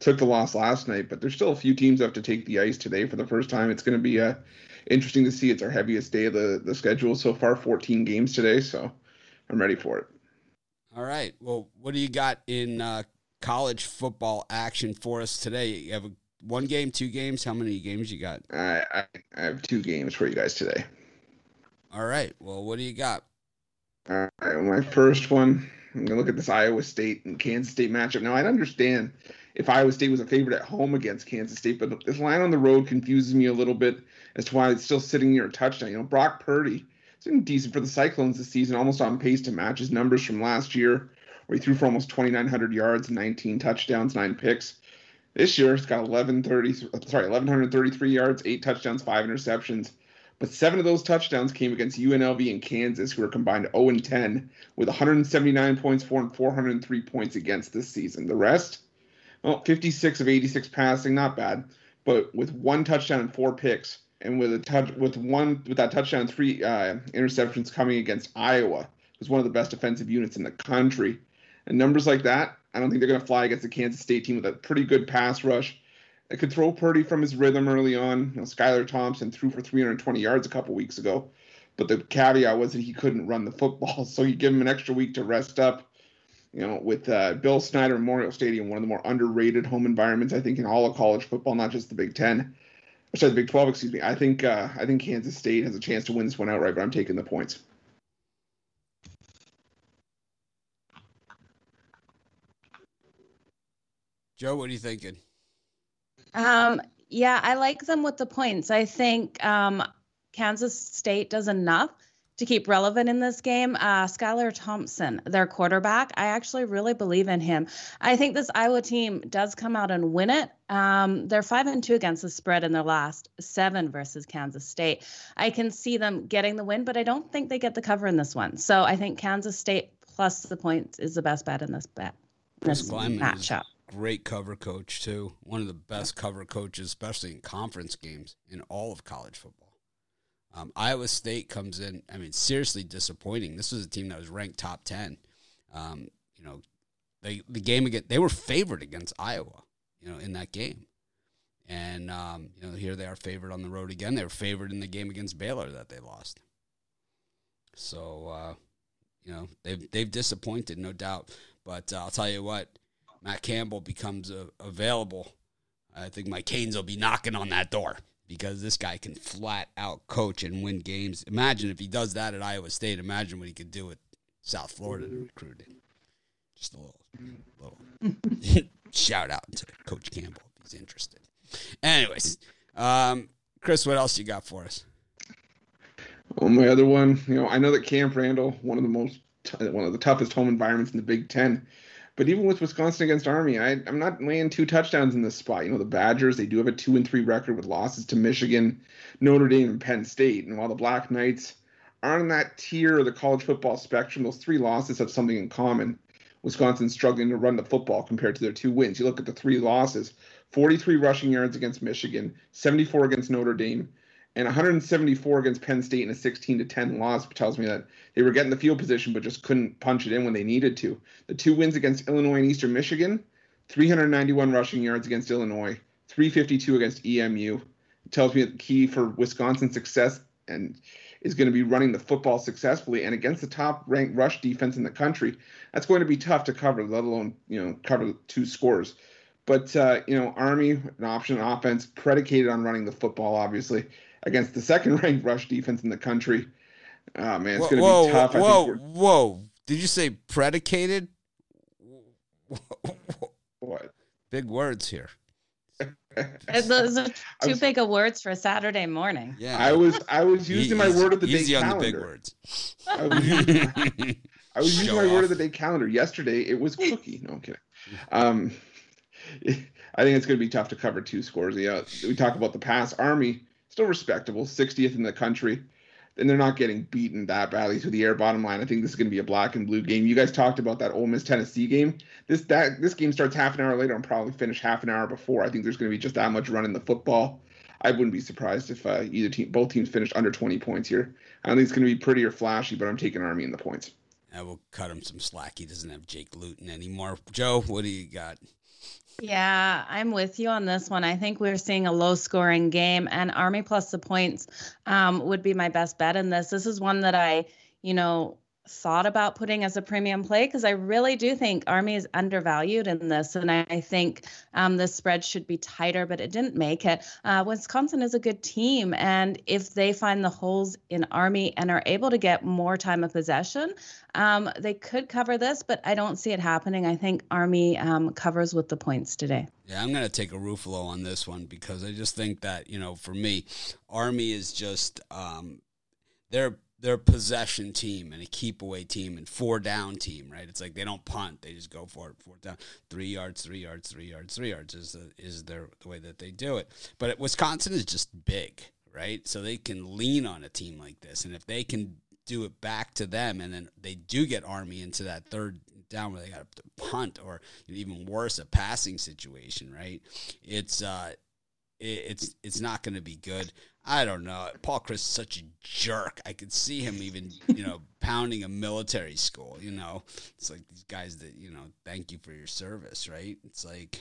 Took the loss last night, but there's still a few teams that have to take the ice today for the first time. It's going to be uh, interesting to see. It's our heaviest day of the the schedule so far. 14 games today, so I'm ready for it. All right. Well, what do you got in uh, college football action for us today? You have a, one game, two games. How many games you got? I, I I have two games for you guys today. All right. Well, what do you got? All right, my first one. I'm gonna look at this Iowa State and Kansas State matchup. Now I'd understand if Iowa State was a favorite at home against Kansas State, but this line on the road confuses me a little bit as to why it's still sitting near a touchdown. You know, Brock Purdy, been decent for the Cyclones this season, almost on pace to match his numbers from last year, where he threw for almost 2,900 yards, 19 touchdowns, nine picks. This year, it's got 1130, sorry, 1,133 yards, eight touchdowns, five interceptions. But seven of those touchdowns came against UNLV and Kansas, who are combined 0 and 10, with 179 points for and 403 points against this season. The rest, well, 56 of 86 passing, not bad, but with one touchdown and four picks, and with a touch with one with that touchdown, three uh, interceptions coming against Iowa, who's one of the best defensive units in the country. And numbers like that, I don't think they're going to fly against the Kansas State team with a pretty good pass rush. It could throw Purdy from his rhythm early on. You know, Skylar Thompson threw for 320 yards a couple weeks ago, but the caveat was that he couldn't run the football, so you give him an extra week to rest up. You know, with uh, Bill Snyder Memorial Stadium, one of the more underrated home environments I think in all of college football, not just the Big Ten, or sorry, the Big 12, excuse me. I think uh, I think Kansas State has a chance to win this one outright, but I'm taking the points. Joe, what are you thinking? Um, yeah, I like them with the points. I think um, Kansas State does enough to keep relevant in this game. Uh, Skylar Thompson, their quarterback, I actually really believe in him. I think this Iowa team does come out and win it. Um, they're five and two against the spread in their last seven versus Kansas State. I can see them getting the win, but I don't think they get the cover in this one. So I think Kansas State plus the points is the best bet in this bet. Chris This matchup. great cover coach too. One of the best cover coaches, especially in conference games in all of college football. Um, Iowa State comes in. I mean, seriously disappointing. This was a team that was ranked top ten. Um, you know, they the game against they were favored against Iowa. You know, in that game, and um, you know here they are favored on the road again. They were favored in the game against Baylor that they lost. So uh, you know they've they've disappointed, no doubt. But uh, I'll tell you what, Matt Campbell becomes uh, available. I think my Canes will be knocking on that door because this guy can flat out coach and win games. Imagine if he does that at Iowa State. Imagine what he could do at South Florida to recruit him. Just a little, little shout out to Coach Campbell if he's interested. Anyways, um, Chris, what else you got for us? Well, my other one, you know, I know that Camp Randall, one of the most, one of the toughest home environments in the Big Ten, but even with Wisconsin against Army, I, I'm not laying two touchdowns in this spot. You know, the Badgers, they do have a two and three record with losses to Michigan, Notre Dame, and Penn State. And while the Black Knights aren't on that tier of the college football spectrum, those three losses have something in common. Wisconsin's struggling to run the football compared to their two wins. You look at the three losses 43 rushing yards against Michigan, 74 against Notre Dame, and 174 against Penn State in a 16 to 10 loss, tells me that they were getting the field position but just couldn't punch it in when they needed to. The two wins against Illinois and Eastern Michigan, 391 rushing yards against Illinois, 352 against EMU. It tells me that the key for Wisconsin's success and is going to be running the football successfully and against the top ranked rush defense in the country. That's going to be tough to cover, let alone you know cover two scores. But uh, you know, Army an option offense predicated on running the football, obviously against the second ranked rush defense in the country. Oh man, it's going to be tough. Whoa, whoa! Did you say predicated? What? Big words here. Those are too was- big of words for Saturday morning. Yeah, I was I was using my word of the day easy on calendar. the big words. I was using, I was using Show my word of the day calendar. Yesterday it was cookie. No, I'm kidding. Um, I think it's going to be tough to cover two scores. Yeah, we talk about the pass. Army still respectable, 60th in the country. And they're not getting beaten that badly to the air. Bottom line, I think this is going to be a black and blue game. You guys talked about that Ole Miss Tennessee game. This that this game starts half an hour later and probably finish half an hour before. I think there's going to be just that much running the football. I wouldn't be surprised if uh, either team, both teams, finished under 20 points here. I don't think it's going to be pretty or flashy, but I'm taking Army in the points. I will cut him some slack. He doesn't have Jake Luton anymore. Joe, what do you got? Yeah, I'm with you on this one. I think we're seeing a low scoring game, and Army plus the points um, would be my best bet in this. This is one that I, you know, thought about putting as a premium play because I really do think Army is undervalued in this, and I, I think um, the spread should be tighter, but it didn't make it. Uh, Wisconsin is a good team, and if they find the holes in Army and are able to get more time of possession, um, they could cover this, but I don't see it happening. I think Army um, covers with the points today. Yeah, I'm going to take a Ruffalo on this one because I just think that, you know, for me, Army is just um they're they're a possession team and a keep away team and four down team, right? It's like they don't punt, they just go for it, four down, three yards, three yards, three yards, three yards is the, is their the way that they do it. But Wisconsin is just big, right? So they can lean on a team like this, and if they can do it back to them, and then they do get Army into that third down where they got to punt, or even worse, a passing situation, right? It's uh, it, it's it's not going to be good. I don't know. Paul Chryst is such a jerk. I could see him even, you know, pounding a military school. You know, it's like these guys that you know, thank you for your service, right? It's like.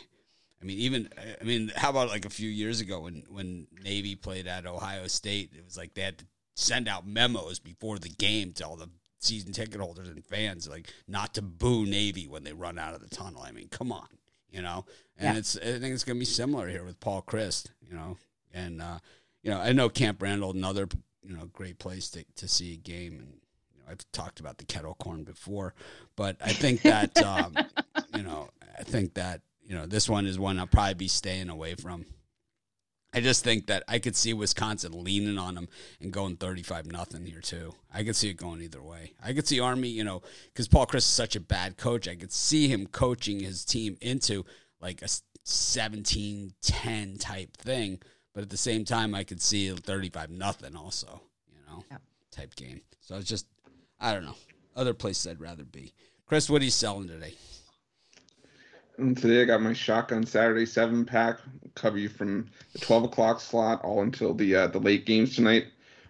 I mean, even I mean, how about like a few years ago when when Navy played at Ohio State? It was like they had to send out memos before the game to all the season ticket holders and fans, like not to boo Navy when they run out of the tunnel. I mean, come on, you know. And Yeah. it's I think it's gonna be similar here with Paul Chryst, you know. And uh, you know, I know Camp Randall, another you know great place to to see a game, and you know, I've talked about the kettle corn before, but I think that um, you know, I think that you know this one is one I'll probably be staying away from. I just think that I could see Wisconsin leaning on them and going thirty-five nothing here too. I could see it going either way. I could see Army, you know, because Paul Chryst is such a bad coach. I could see him coaching his team into like a 17-10 type thing, but at the same time, I could see thirty-five nothing also, you know, Yep. type game. So it's just, I don't know, other places I'd rather be. Chris, what are you selling today? And today I got my shotgun Saturday seven pack. Cover you from the twelve o'clock slot all until the uh, the late games tonight.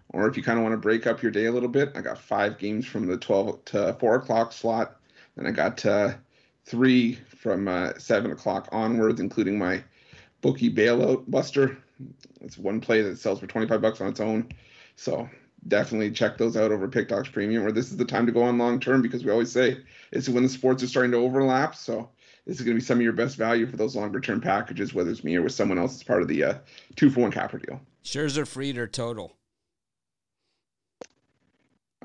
Or if you kind of want to break up your day a little bit, I got five games from the twelve to four o'clock slot. And I got uh, three from uh, seven o'clock onwards, including my bookie bailout buster. It's one play that sells for twenty five bucks on its own. So definitely check those out over Pick Dogs Premium. Or this is the time to go on long term because we always say it's when the sports are starting to overlap. So this is going to be some of your best value for those longer term packages, whether it's me or with someone else as part of the uh, two for one capper deal. Scherzer, Fried, or total?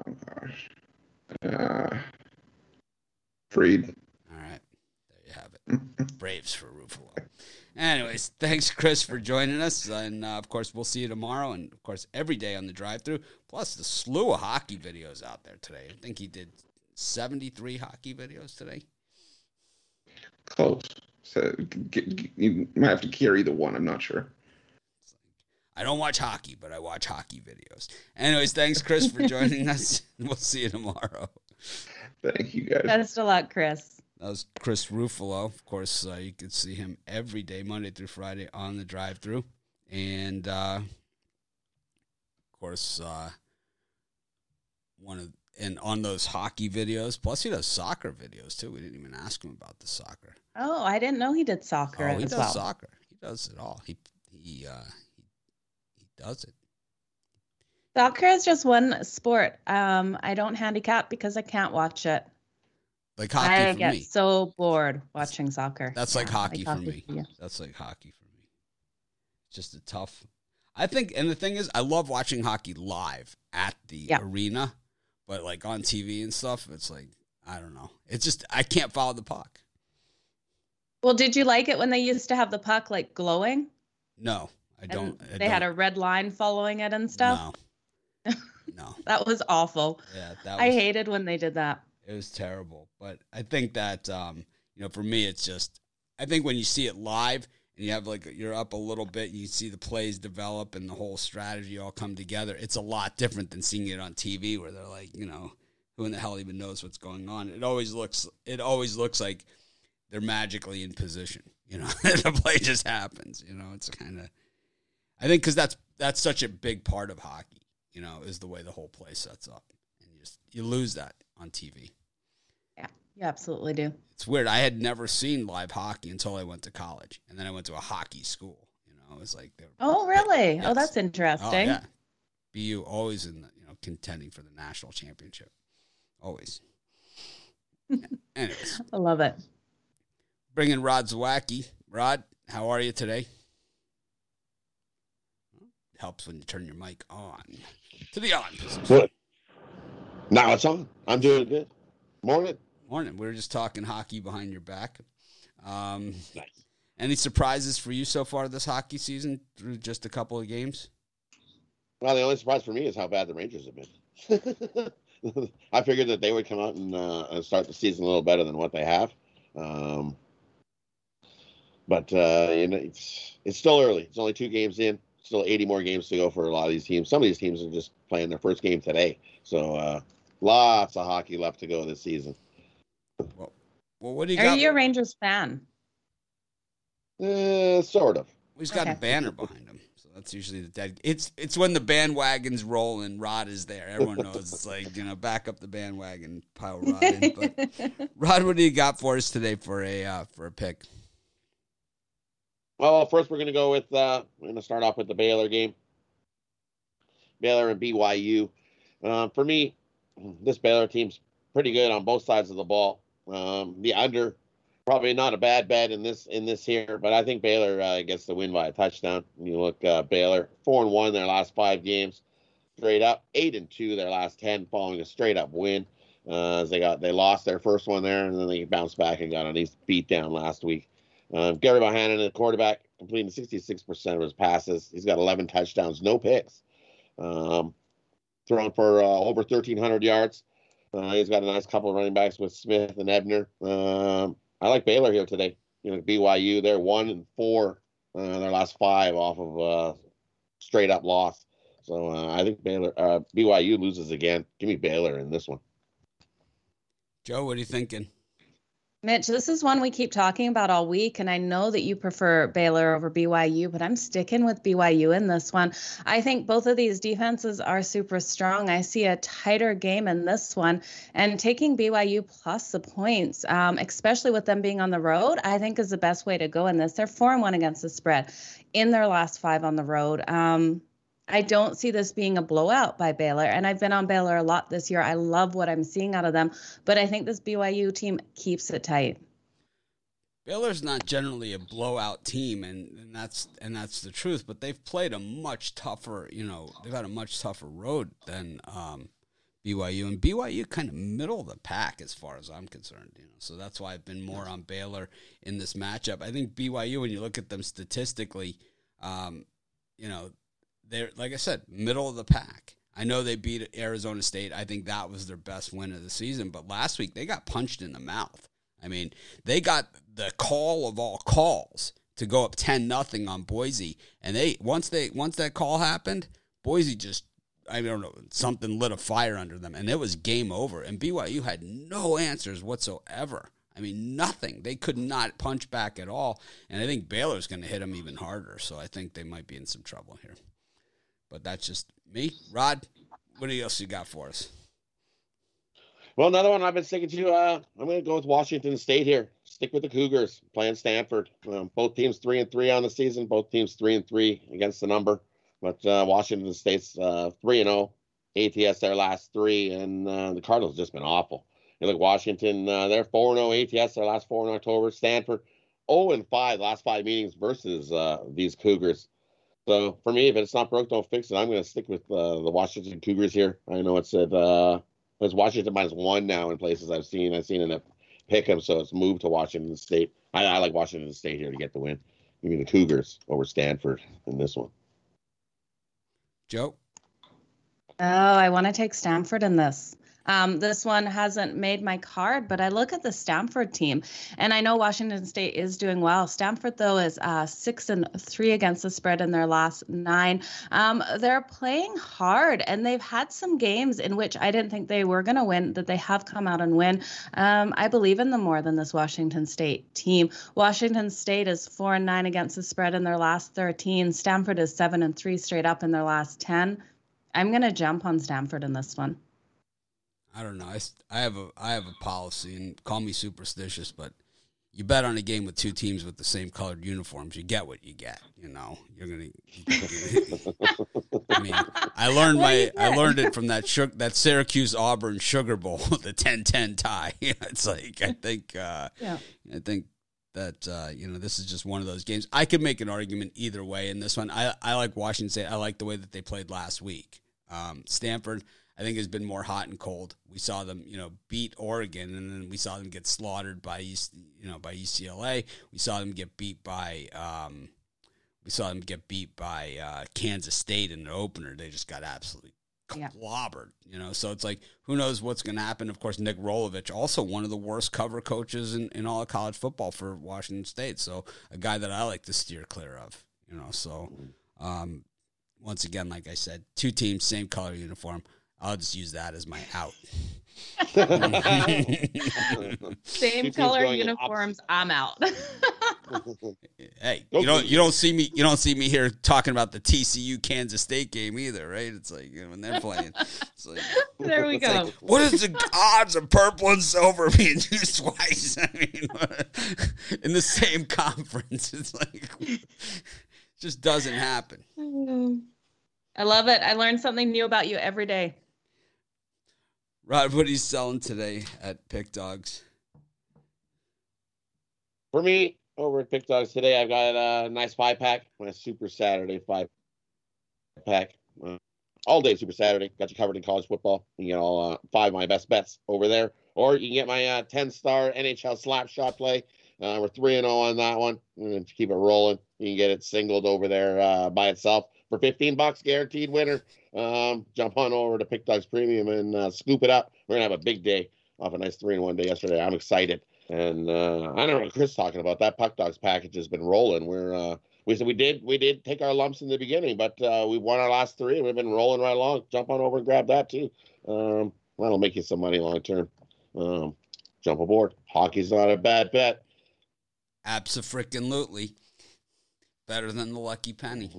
Oh gosh, uh, Fried. All right, there you have it. Braves for Ruffalo. Anyways, thanks, Chris, for joining us. And uh, of course, we'll see you tomorrow. And of course, every day on the drive through. Plus, the slew of hockey videos out there today. I think he did 73 hockey videos today. Close. So g- g- you might have to carry the one. I'm not sure. I don't watch hockey, but I watch hockey videos. Anyways, thanks, Chris, for joining us. We'll see you tomorrow. Thank you guys. Best of luck, Chris. That was Chris Ruffalo. Of course, uh, you can see him every day, Monday through Friday, on the drive-through, and uh, of course, uh, one of and on those hockey videos. Plus, he does soccer videos too. We didn't even ask him about the soccer. Oh, I didn't know he did soccer oh, he does well. soccer. He does it all. He he uh, he, he does it. Soccer is just one sport. Um, I don't handicap because I can't watch it. Like hockey I for get me. so bored watching soccer. That's like Yeah, hockey for me. you. That's like hockey for me. Just a tough. I think, and the thing is, I love watching hockey live at the Yeah. arena, but like on TV and stuff, it's like I don't know. It's just I can't follow the puck. Well, did you like it when they used to have the puck like glowing? No, I don't. I they had don't- a red line following it and stuff. No, no. That was awful. Yeah, that was, I hated when they did that. It was terrible. But I think that um, you know, for me, it's just I think when you see it live and you have like you're up a little bit, and you see the plays develop and the whole strategy all come together. It's a lot different than seeing it on TV where they're like, you know, who in the hell even knows what's going on? It always looks it always looks like they're magically in position. You know, the play just happens. You know, it's kind of I think because that's that's such a big part of hockey. You know, is the way the whole play sets up, and you just you lose that on TV. Yeah, you absolutely do. It's weird. I had never seen live hockey until I went to college, and then I went to a hockey school. You know, it was like, they were- Oh, really? Oh, yes. Oh, that's interesting. Oh yeah, BU always in the you know contending for the national championship, always. Yeah. Anyways, I love it. bringing Rod Zawacki. Rod, how are you today? Helps when you turn your mic on to the on position. What? Now it's on. I'm doing good. Morning. Morning. We were just talking hockey behind your back. Um, Nice. any surprises for you so far this hockey season through just a couple of games? Well, the only surprise for me is how bad the Rangers have been. I figured that they would come out and, uh, start the season a little better than what they have. Um, but uh, you know, it's it's still early. It's only two games in. Still 80 more games to go for a lot of these teams. Some of these teams are just playing their first game today. So uh, lots of hockey left to go this season. Well, what do you got? Are got? you a Rangers fan? Uh, sort of. He's got a banner behind him, so that's usually the dead. It's it's when the bandwagons rolling. Rod is there. Everyone knows it's like you know back up the bandwagon, pile Rod in. But Rod, what do you got for us today for a uh, for a pick? Well, first we're going to go with uh, we're going to start off with the Baylor game. Baylor and BYU. Uh, for me, this Baylor team's pretty good on both sides of the ball. Um, the under probably not a bad bet in this in this here, but I think Baylor uh, gets the win by a touchdown. You look uh, Baylor four and one their last five games, straight up eight and two their last ten, following a straight up win. Uh, as they got they lost their first one there, and then they bounced back and got a nice beat down last week. Um, Gerry Bohanon, the quarterback, completing 66% of his passes. He's got 11 touchdowns, no picks. Um, thrown for uh, over 1,300 yards. Uh, he's got a nice couple of running backs with Smith and Ebner. Um, I like Baylor here today. You know, BYU, they're one and four uh, their last five off of uh, straight up loss. So uh, I think Baylor, uh, BYU loses again. Give me Baylor in this one. Joe, what are you thinking? Mitch, this is one we keep talking about all week, and I know that you prefer Baylor over BYU, but I'm sticking with BYU in this one. I think both of these defenses are super strong. I see a tighter game in this one, and taking BYU plus the points, um, especially with them being on the road, I think is the best way to go in this. They're four and one against the spread in their last five on the road. Um, I don't see this being a blowout by Baylor. And I've been on Baylor a lot this year. I love what I'm seeing out of them, but I think this BYU team keeps it tight. Baylor's not generally a blowout team, and, and that's and that's the truth. But they've played a much tougher, you know, they've had a much tougher road than um, BYU, and BYU kind of middle of the pack as far as I'm concerned. You know, so that's why I've been more on Baylor in this matchup. I think BYU, when you look at them statistically, um, you know, they're like I said, middle of the pack. I know they beat Arizona State. I think that was their best win of the season. But last week they got punched in the mouth. I mean, they got the call of all calls to go up ten nothing on Boise, and they once they once that call happened, Boise just I don't know something lit a fire under them, and it was game over. And BYU had no answers whatsoever. I mean, nothing. They could not punch back at all. And I think Baylor's going to hit them even harder. So I think they might be in some trouble here. But that's just me. Rod, what else you got for us? Well, another one I've been sticking to. Uh, I'm going to go with Washington State here. Stick with the Cougars playing Stanford. Um, both teams three and three on the season. Both teams three and three against the number. But uh, Washington State's uh, three and zero. ATS their last three, and uh, the Cardinals just been awful. You look Washington, uh, they're 4 0 ATS, their last four in October. Stanford, 0 and 5, last five meetings versus uh, these Cougars. So for me, if it's not broke, don't fix it. I'm going to stick with uh, the Washington Cougars here. I know it's at uh, it's Washington minus one now in places I've seen. I've seen in a pick 'em, so it's moved to Washington State. I, I like Washington State here to get the win. Give me the Cougars over Stanford in this one. Joe. Oh, I want to take Stanford in this. Um, this one hasn't made my card, but I look at the Stanford team, and I know Washington State is doing well. Stanford, though, is uh, six and three against the spread in their last nine. Um, they're playing hard, and they've had some games in which I didn't think they were going to win that they have come out and win. Um, I believe in them more than this Washington State team. Washington State is four and nine against the spread in their last 13. Stanford is seven and three straight up in their last 10. I'm going to jump on Stanford in this one. I don't know. I, I have a I have a policy, and call me superstitious, but you bet on a game with two teams with the same colored uniforms, you get what you get. You know, you're gonna. I mean, I learned my I learned it from that that Syracuse Auburn Sugar Bowl, the 10-10 tie. it's like I think uh, yeah. I think that uh, you know this is just one of those games. I could make an argument either way in this one. I I like Washington State. I like the way that they played last week. Um, Stanford. I think has been more hot and cold. We saw them, you know, beat Oregon, and then we saw them get slaughtered by East, you know by UCLA. We saw them get beat by um, we saw them get beat by uh, Kansas State in the opener. They just got absolutely clobbered, yeah. you know. So it's like who knows what's going to happen. Of course, Nick Rolovich, also one of the worst cover coaches in, in all of college football for Washington State. So a guy that I like to steer clear of, you know. So um, once again, like I said, two teams, same color uniform. I'll just use that as my out. Same color uniforms. I'm out. hey, you don't you don't see me you don't see me here talking about the TCU Kansas State game either, right? It's like you know, when they're playing. Like, there we go. Like, what is the odds of purple and silver being used twice? I mean, in the same conference, it's like it just doesn't happen. I love it. I learn something new about you every day. Rod, what are you selling today at Pick Dogs? For me, over at Pick Dogs today, I've got a nice five pack, my Super Saturday five pack. Uh, all day Super Saturday. Got you covered in college football. You get all uh, five of my best bets over there. Or you can get my uh, 10 star NHL slap shot play. Uh, we're 3 0 on that one. And keep it rolling, you can get it singled over there uh, by itself for 15 bucks guaranteed winner. Um, jump on over to Pick Dogs Premium and uh, scoop it up. We're gonna have a big day off a nice three in one day yesterday. I'm excited, and uh, I don't know what Chris talking about. That Puck Dogs package has been rolling. We're uh, we said we did we did take our lumps in the beginning, but uh, we won our last three, and we've been rolling right along. Jump on over and grab that too. Um, that'll make you some money long term. Um, jump aboard. Hockey's not a bad bet. Absolutely. Better than the lucky penny.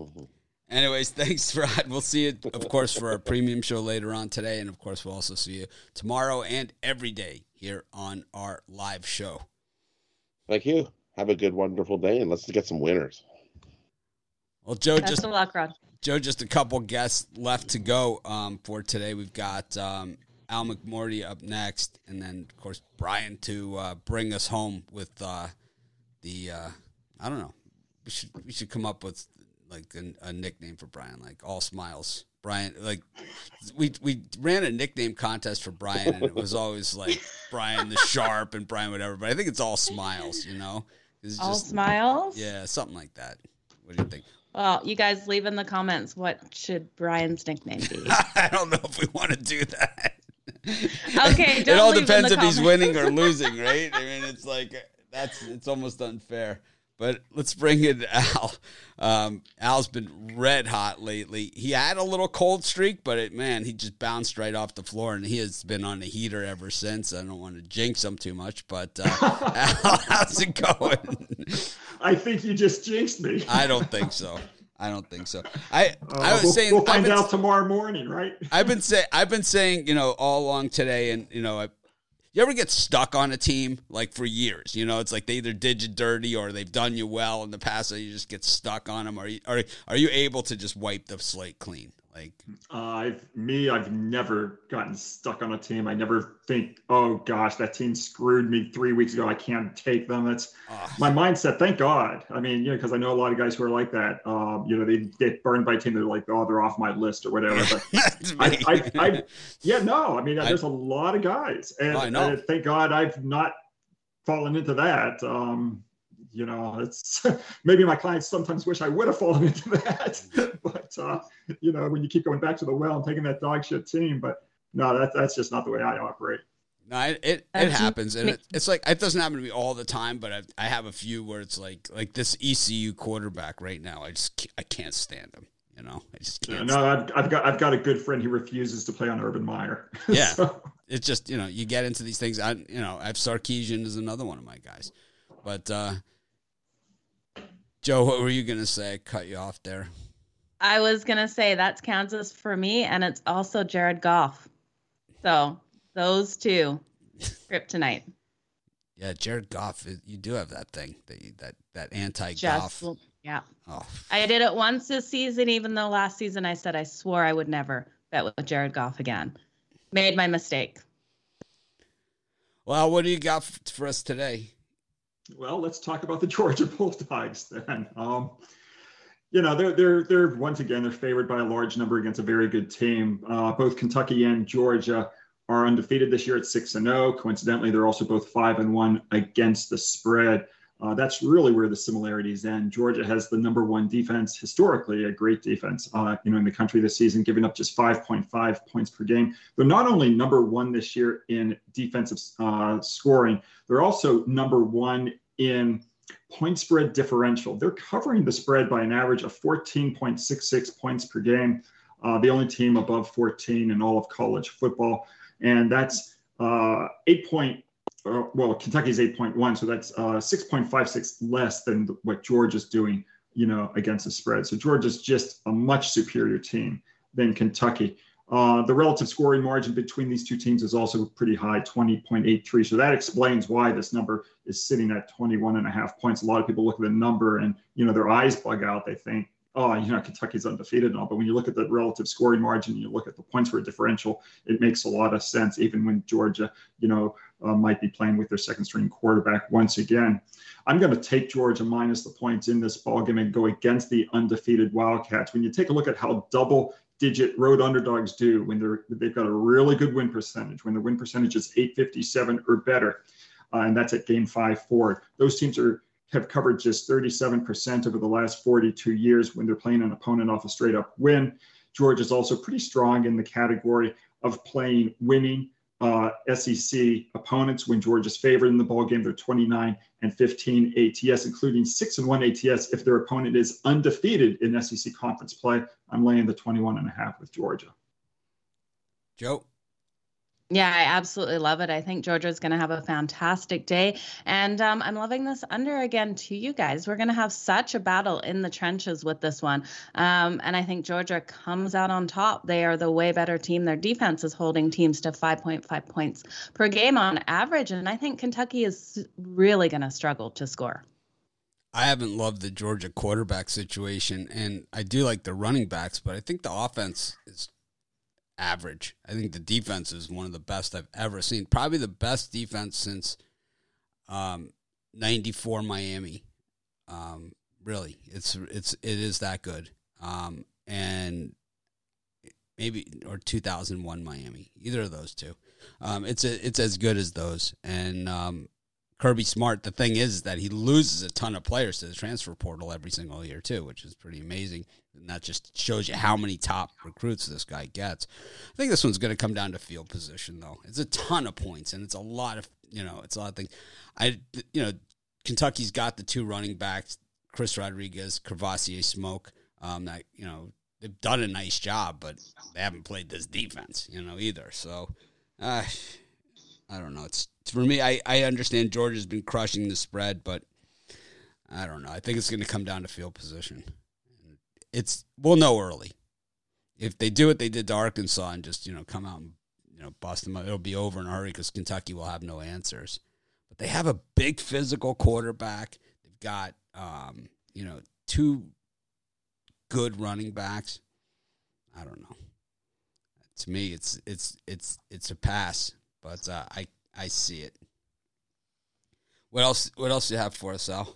Anyways, thanks, Rod. We'll see you, of course, for our premium show later on today. And of course, we'll also see you tomorrow and every day here on our live show. Thank you. Have a good, wonderful day, and let's get some winners. Well, Joe, Best just of luck, Rod. Joe, just a couple guests left to go um, for today. We've got um, Al McMorty up next, and then of course Brian to uh, bring us home with uh, the uh, I don't know. We should we should come up with like a, a, nickname for Brian, like all smiles. Brian, like we we ran a nickname contest for Brian, and it was always like Brian the Sharp and Brian whatever. But I think it's all smiles, you know. It's all just, smiles. Yeah, something like that. What do you think? Well, you guys leave in the comments what should Brian's nickname be. I don't know if we want to do that. Okay, it all depends if comments. he's winning or losing, right? I mean, it's like that's it's almost unfair. But let's bring in Al. Um, Al's been red hot lately. He had a little cold streak, but it, man, he just bounced right off the floor, and he has been on the heater ever since. I don't want to jinx him too much, but uh, Al, how's it going? I think you just jinxed me. I don't think so. I don't think so. I Uh, I was we'll, saying we'll find been, out tomorrow morning, right? I've been saying I've been saying you know all along today, and you know I, you ever get stuck on a team like for years? You know, it's like they either did you dirty or they've done you well in the past, so you just get stuck on them. Are you are are you able to just wipe the slate clean? Like Uh, I've me, I've never gotten stuck on a team. I never think, oh gosh, that team screwed me three weeks ago. I can't take them. That's ah, my mindset. Thank God. I mean, you know, because I know a lot of guys who are like that. Um, you know, they get burned by a team. They're like, oh, they're off my list or whatever. But I. I, I, yeah, no. I mean, I- there's a lot of guys, and I know. uh, thank God I've not fallen into that. Um, you know, it's maybe my clients sometimes wish I would have fallen into that, but uh, you know, when you keep going back to the well and taking that dog shit team, but no, that, that's just not the way I operate. No, it it, it happens, and it, it's like it doesn't happen to me all the time, but I, I have a few where it's like like this ECU quarterback right now. I just I can't stand him. You know, I just Yeah, can't. no, I've, I've got I've got a good friend who refuses to play on Urban Meyer. Yeah. So, it's just you know you get into these things. I you know I have Sarkisian is another one of my guys, but uh Joe, what were you gonna say? I cut you off there. I was gonna say that's Kansas for me, and it's also Jared Goff. So those two, kryptonite. Yeah, Jared Goff, you do have that thing that you, that that anti Goff. yeah. Oh, I did it once this season, even though last season I said I swore I would never bet with Jared Goff again. Made my mistake. well, what do you got for us today? Well, let's talk about the Georgia Bulldogs then. Um, you know, they're they're they're once again they're favored by a large number against a very good team. Uh, both Kentucky and Georgia are undefeated this year at six and zero. Coincidentally, they're also both five and one against the spread. Uh, that's really where the similarities end. Georgia has the number one defense historically, a great defense, uh, you know, in the country this season, giving up just 5.5 points per game. They're not only number one this year in defensive uh, scoring, they're also number one in point spread differential. They're covering the spread by an average of 14.66 points per game, uh, the only team above 14 in all of college football. And that's uh, 8 point, uh, well, Kentucky's 8.1, so that's uh, 6.56 less than what Georgia's doing, you know, against the spread. So Georgia's just a much superior team than Kentucky. Uh, the relative scoring margin between these two teams is also pretty high, 20.83. So that explains why this number is sitting at 21 and a half points. A lot of people look at the number and, you know, their eyes bug out. They think, oh, you know, Kentucky's undefeated and all. But when you look at the relative scoring margin, you look at the points for a differential, it makes a lot of sense, even when Georgia, you know, uh, might be playing with their second string quarterback once again. I'm going to take Georgia minus the points in this ballgame and go against the undefeated Wildcats. When you take a look at how double digit road underdogs do when they're they've got a really good win percentage when the win percentage is 857 or better uh, and that's at game five forward those teams are have covered just 37% over the last 42 years when they're playing an opponent off a straight up win george is also pretty strong in the category of playing winning uh, SEC opponents when Georgia's favored in the ball game. They're 29 and 15 ATS, including six and one ATS if their opponent is undefeated in SEC conference play. I'm laying the 21 and a half with Georgia. Joe. Yeah, I absolutely love it. I think Georgia's going to have a fantastic day. And um, I'm loving this under again to you guys. We're going to have such a battle in the trenches with this one. Um, and I think Georgia comes out on top. They are the way better team. Their defense is holding teams to 5.5 points per game on average. And I think Kentucky is really going to struggle to score. I haven't loved the Georgia quarterback situation, and I do like the running backs, but I think the offense is average. I think the defense is one of the best I've ever seen. Probably the best defense since um, '94 Miami. Um, really, it's it's it is that good. Um, and maybe or 2001 Miami, either of those two. Um, it's a, it's as good as those, and um, Kirby Smart. The thing is that he loses a ton of players to the transfer portal every single year too, which is pretty amazing. And that just shows you how many top recruits this guy gets. I think this one's going to come down to field position though. It's a ton of points and it's a lot of you know it's a lot of things. I you know Kentucky's got the two running backs, Chris Rodriguez, Kavosiey Smoke. Um, that you know they've done a nice job, but they haven't played this defense, you know, either. So, uh, I don't know. It's for me. I I understand Georgia's been crushing the spread, but I don't know. I think it's going to come down to field position. It's we'll know early if they do what they did to Arkansas and just you know come out and you know bust them, up, it'll be over in a hurry because Kentucky will have no answers. But they have a big physical quarterback. They've got um, you know two good running backs. I don't know. To me, it's it's it's it's a pass, but uh, I I see it. What else? What else do you have for us, Al?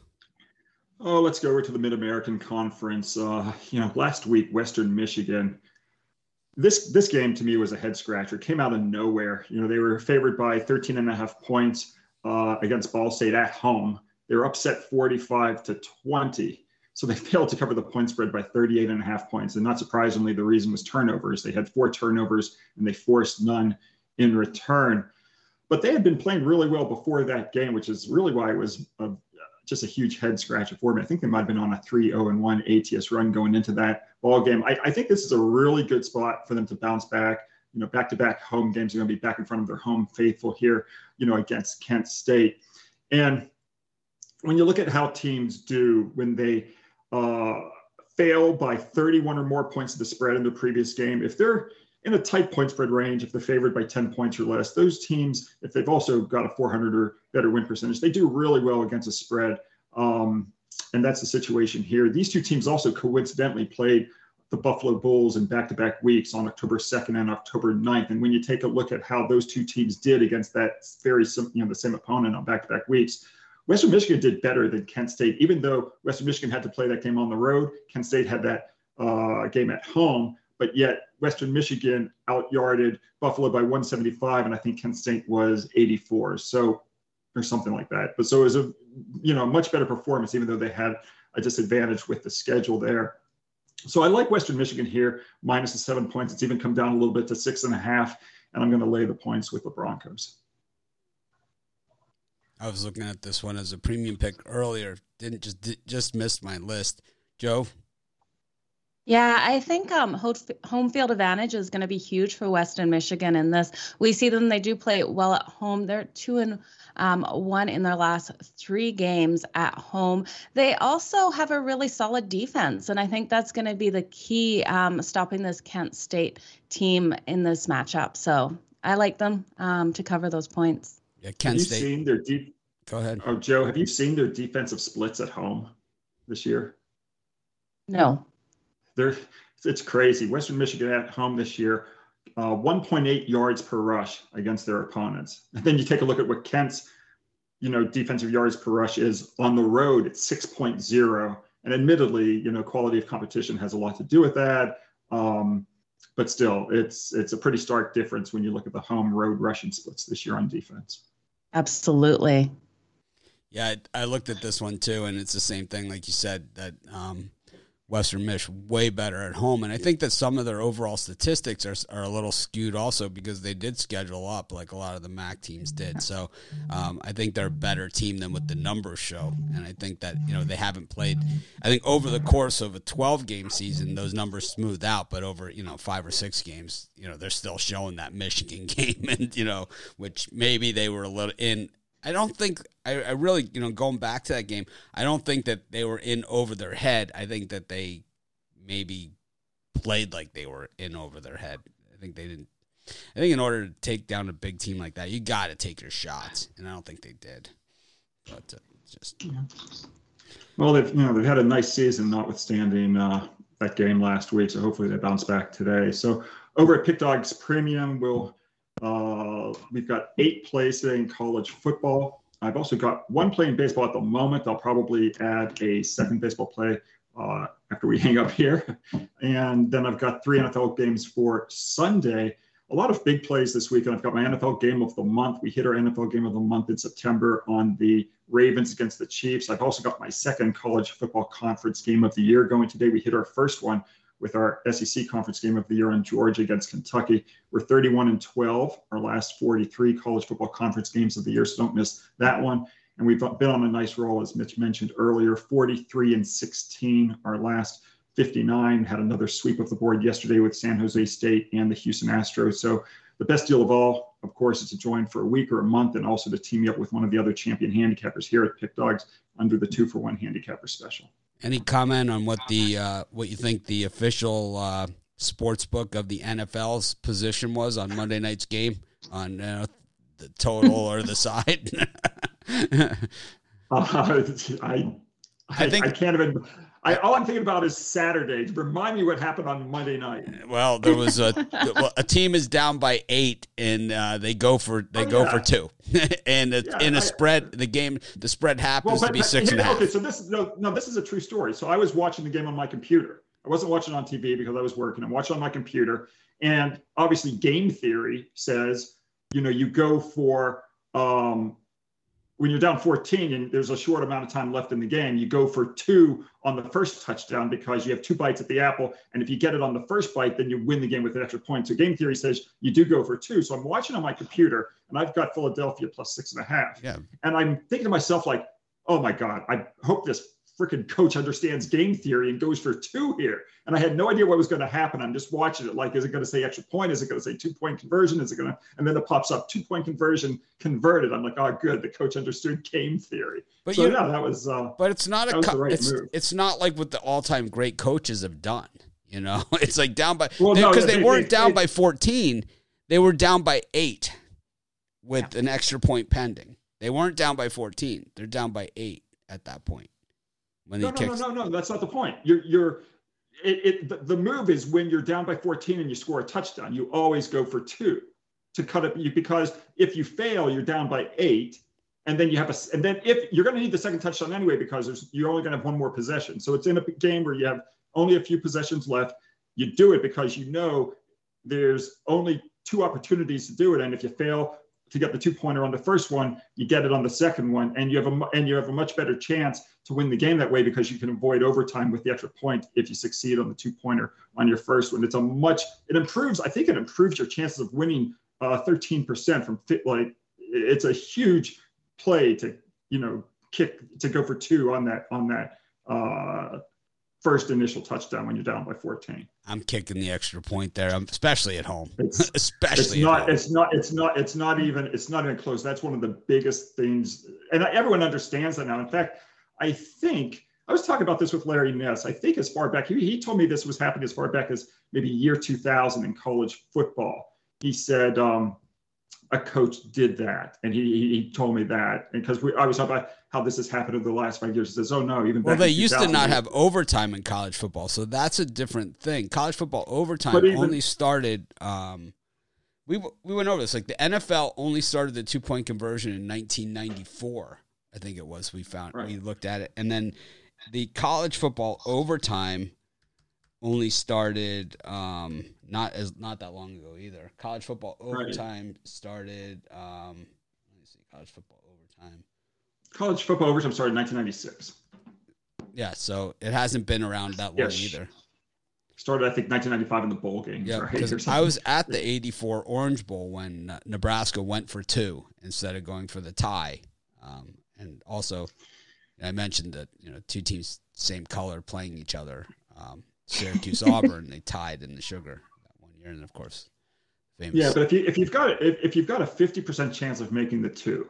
Oh, let's go over to the Mid American Conference. Uh, you know, last week, Western Michigan. This this game to me was a head scratcher. Came out of nowhere. You know, they were favored by 13 and a half points uh, against Ball State at home. They were upset 45 to 20. So they failed to cover the point spread by 38 and a half points. And not surprisingly, the reason was turnovers. They had four turnovers and they forced none in return. But they had been playing really well before that game, which is really why it was a, just a huge head scratcher for me. I think they might have been on a 3 0 1 ATS run going into that ball game. I, I think this is a really good spot for them to bounce back. You know, back to back home games are going to be back in front of their home faithful here, you know, against Kent State. And when you look at how teams do when they uh, fail by 31 or more points of the spread in the previous game, if they're in a tight point spread range, if they're favored by 10 points or less, those teams, if they've also got a 400 or better win percentage, they do really well against a spread. Um, and that's the situation here. These two teams also coincidentally played the Buffalo Bulls in back to back weeks on October 2nd and October 9th. And when you take a look at how those two teams did against that very, you know, the same opponent on back to back weeks, Western Michigan did better than Kent State, even though Western Michigan had to play that game on the road. Kent State had that uh, game at home but yet Western Michigan outyarded Buffalo by 175, and I think Kent State was 84. So, or something like that. But so it was a, you know, much better performance, even though they had a disadvantage with the schedule there. So I like Western Michigan here, minus the seven points. It's even come down a little bit to six and a half, and I'm going to lay the points with the Broncos. I was looking at this one as a premium pick earlier. Didn't just just missed my list. Joe, yeah, I think um, home field advantage is going to be huge for Western Michigan in this. We see them; they do play well at home. They're two and um, one in their last three games at home. They also have a really solid defense, and I think that's going to be the key um, stopping this Kent State team in this matchup. So I like them um, to cover those points. Yeah, Kent have State. you seen their deep? Go ahead. Oh, Joe, have you seen their defensive splits at home this year? No they're it's crazy. Western Michigan at home this year, uh, 1.8 yards per rush against their opponents. And then you take a look at what Kent's, you know, defensive yards per rush is on the road. It's 6.0. And admittedly, you know, quality of competition has a lot to do with that. Um, but still, it's it's a pretty stark difference when you look at the home road rushing splits this year on defense. Absolutely. Yeah, I, I looked at this one too, and it's the same thing, like you said that. Um, Western Mich way better at home. And I think that some of their overall statistics are, are a little skewed also because they did schedule up like a lot of the MAC teams did. So um, I think they're a better team than what the numbers show. And I think that, you know, they haven't played, I think over the course of a 12 game season, those numbers smooth out. But over, you know, five or six games, you know, they're still showing that Michigan game and, you know, which maybe they were a little in I don't think I, I, really, you know, going back to that game, I don't think that they were in over their head. I think that they maybe played like they were in over their head. I think they didn't. I think in order to take down a big team like that, you got to take your shots, and I don't think they did. But uh, just well, they've you know they've had a nice season, notwithstanding uh, that game last week. So hopefully they bounce back today. So over at Pick Dogs Premium, we'll uh, we've got eight plays in college football. I've also got one play in baseball at the moment. I'll probably add a second baseball play uh, after we hang up here. And then I've got three NFL games for Sunday. A lot of big plays this week. And I've got my NFL game of the month. We hit our NFL game of the month in September on the Ravens against the Chiefs. I've also got my second college football conference game of the year going today. We hit our first one with our SEC conference game of the year in Georgia against Kentucky. We're 31 and 12, our last 43 college football conference games of the year, so don't miss that one. and we've been on a nice roll, as Mitch mentioned earlier 43 and 16. Our last 59 had another sweep of the board yesterday with San Jose State and the Houston Astros. So the best deal of all, of course, is to join for a week or a month and also to team you up with one of the other champion handicappers here at Pick Dogs under the two for one handicapper special. Any comment on what the uh, what you think the official uh, sports book of the NFL's position was on Monday night's game on uh, the total or the side? uh, I, I, think I can't even. I, all I'm thinking about is Saturday. Remind me what happened on Monday night. Well, there was a well, a team is down by eight, and uh, they go for they oh, go yeah. for two, and yeah, in a I, spread, the game the spread happens well, but, to be but, six and a half. Okay, so this no no this is a true story. So I was watching the game on my computer. I wasn't watching on TV because I was working. I'm watching on my computer, and obviously, game theory says you know you go for um, when you're down 14 and there's a short amount of time left in the game, you go for two on the first touchdown because you have two bites at the apple. And if you get it on the first bite, then you win the game with an extra point. So game theory says you do go for two. So I'm watching on my computer and I've got Philadelphia plus six and a half. Yeah. And I'm thinking to myself, like, oh my God, I hope this freaking coach understands game theory and goes for two here. And I had no idea what was going to happen. I'm just watching it. Like, is it going to say extra point? Is it going to say two point conversion? Is it going to, and then it pops up two point conversion converted. I'm like, oh, good. The coach understood game theory. But so, yeah, that was, uh, but it's not a, co- right it's, move. it's not like what the all time great coaches have done. You know, it's like down by, because well, no, they, they, weren't down by 14. They were down by eight with yeah. an extra point pending. They weren't down by 14. They're down by eight at that point when no, no, no, no, no. That's not the point. You're you're it, it the, the move is when you're down by 14 and you score a touchdown. You always go for two to cut it you because if you fail, you're down by eight, and then you have a and then if you're going to need the second touchdown anyway because there's you're only going to have one more possession. So it's in a game where you have only a few possessions left. You do it because you know there's only two opportunities to do it, and if you fail, to get the two pointer on the first one, you get it on the second one, and you have a and you have a much better chance to win the game that way because you can avoid overtime with the extra point if you succeed on the two pointer on your first one. It's a much it improves. I think it improves your chances of winning uh, 13% from fit. Like it's a huge play to you know kick to go for two on that on that uh, first initial touchdown when you're down by 14. I'm kicking the extra point there, especially at home. It's, especially it's not. Home. It's not. It's not. It's not even. It's not even close. That's one of the biggest things, and everyone understands that now. In fact, I think I was talking about this with Larry Ness. I think as far back, he, he told me this was happening as far back as maybe year 2000 in college football. He said, um, a coach did that, and he he told me that, because we I was talking about how this has happened over the last five years. He says, "Oh no, even well, they used to not have overtime in college football, so that's a different thing. College football overtime even, only started. Um, we we went over this like the NFL only started the two point conversion in 1994. I think it was. We found right. we looked at it, and then the college football overtime only started um, not as not that long ago either. College football overtime right. started. Um, let me see, college football overtime. College football overtime started in 1996. Yeah, so it hasn't been around that long yes. either. Started, I think, 1995 in the bowl game. Yeah, I was at the '84 Orange Bowl when Nebraska went for two instead of going for the tie, um, and also I mentioned that you know two teams same color playing each other. Um, Syracuse Auburn. They tied in the sugar that one year, and of course, famous. Yeah, but if you if you've got if, if you've got a fifty percent chance of making the two,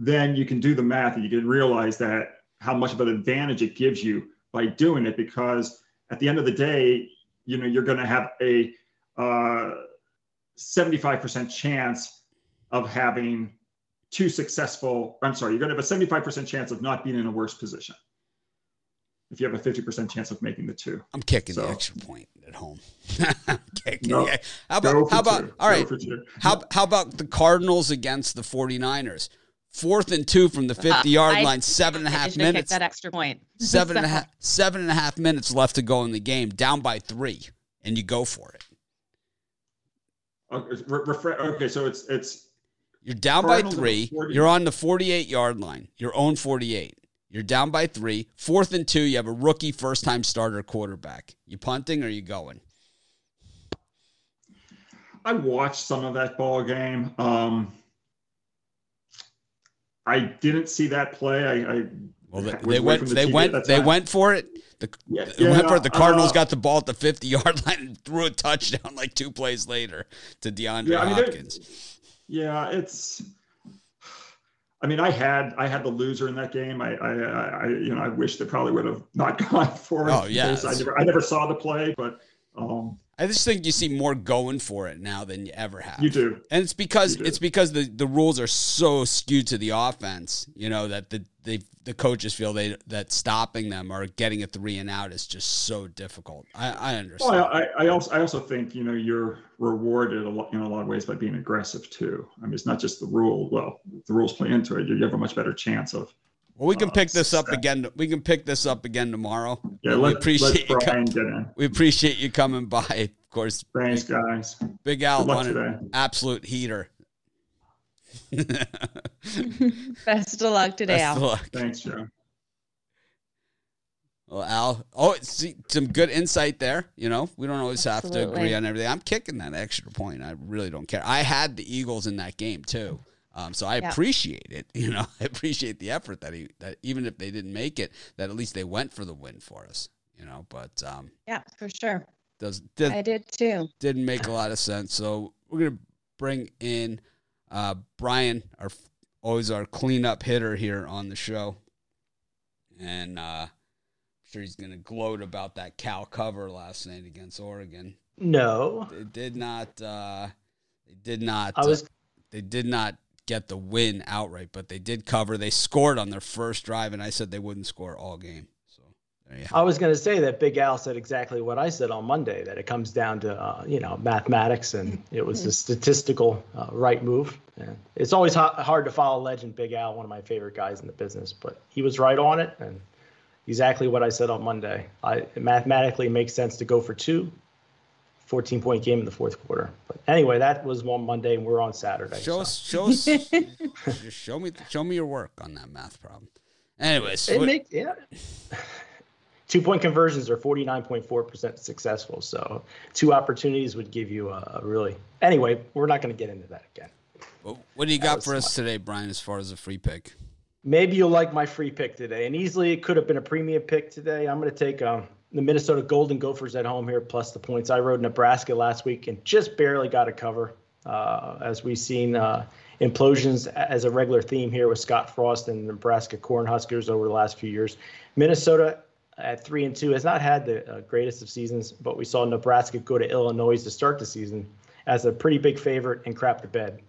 then you can do the math and you can realize that how much of an advantage it gives you by doing it because at the end of the day, you know you're going to have a uh, 75% chance of having two successful. I'm sorry, you're going to have a 75% chance of not being in a worse position if you have a 50% chance of making the two. I'm kicking so. the extra point at home. kicking nope. How about, how about, two. all right. How, how about the Cardinals against the 49ers? Fourth and two from the 50 uh, yard uh, line, seven and a half minutes. That extra point. Seven and a half, seven and a half minutes left to go in the game, down by three, and you go for it. Okay, okay so it's it's you're down by three. You're on the 48 yard line, your own 48. You're down by three. Fourth and two, you have a rookie first time starter quarterback. You punting or you going? I watched some of that ball game. Um, I didn't see that play. I, I Well, they, they went. the They TV went. They went for it. The, Yeah, they went for it. The Cardinals uh, got the ball at the 50 yard line and threw a touchdown like two plays later to DeAndre Yeah, I mean, Hopkins. Yeah, it's. I mean, I had I had the loser in that game. I, I, I I- you know I wish they probably would have not gone for it. Oh, yeah, I never I never saw the play, but um, I just think you see more going for it now than you ever have. you do. And it's because it's because the, the rules are so skewed to the offense, you know, that the they the coaches feel they that stopping them or getting a three and out is just so difficult. I, I understand. Well, I, I also I also think you know you're rewarded a lot in a lot of ways by being aggressive too. I mean, it's not just the rule. Well, the rules play into it. You have a much better chance of. Well, we can uh, pick this up again. We can pick this up again tomorrow. Yeah, we let, appreciate you. let Brian get in. we appreciate you coming by. Of course, Thanks, guys. Big Al on an absolute heater. Best of luck today, Best of Al. luck. Thanks, Joe. Well, Al, oh, see, some good insight there. You know, we don't always have to agree on everything. I'm kicking that extra point. I really don't care. I had the Eagles in that game too, um, so I Yeah. appreciate it. You know, I appreciate the effort that he that even if they didn't make it, that at least they went for the win for us. You know, but um, Yeah, for sure. does did, I did too. didn't make a lot of sense. So we're gonna bring in uh, Brian, our always our cleanup hitter here on the show, and uh, I'm sure he's gonna gloat about that Cal cover last night against Oregon. No, it did not. Uh, they did not. I was. uh, they did not get the win outright, but they did cover. They scored on their first drive, and I said they wouldn't score all game. So I was going to say that Big Al said exactly what I said on Monday. That it comes down to uh, you know mathematics, and it was a statistical uh, right move. And it's always ha- hard to follow legend Big Al, one of my favorite guys in the business, but he was right on it, and exactly what I said on Monday. I it mathematically makes sense to go for two. 14 point game in the fourth quarter. But anyway, that was one Monday, and we're on Saturday. Show so. us, show us, just show me, show me your work on that math problem. Anyways, It what- make, yeah. Two point conversions are 49.4% successful. So two opportunities would give you a, a really. Anyway, we're not going to get into that again. what, what do you that got for us today, Brian? As far as a free pick, Maybe you'll like my free pick today. And easily it could have been a premium pick today. I'm going to take um, the Minnesota Golden Gophers at home here plus the points. I rode Nebraska last week and just barely got a cover. Uh, as we've seen uh, implosions as a regular theme here with Scott Frost and Nebraska Cornhuskers over the last few years. Minnesota at three and two has not had the uh, greatest of seasons, but we saw Nebraska go to Illinois to start the season as a pretty big favorite and crap the bed.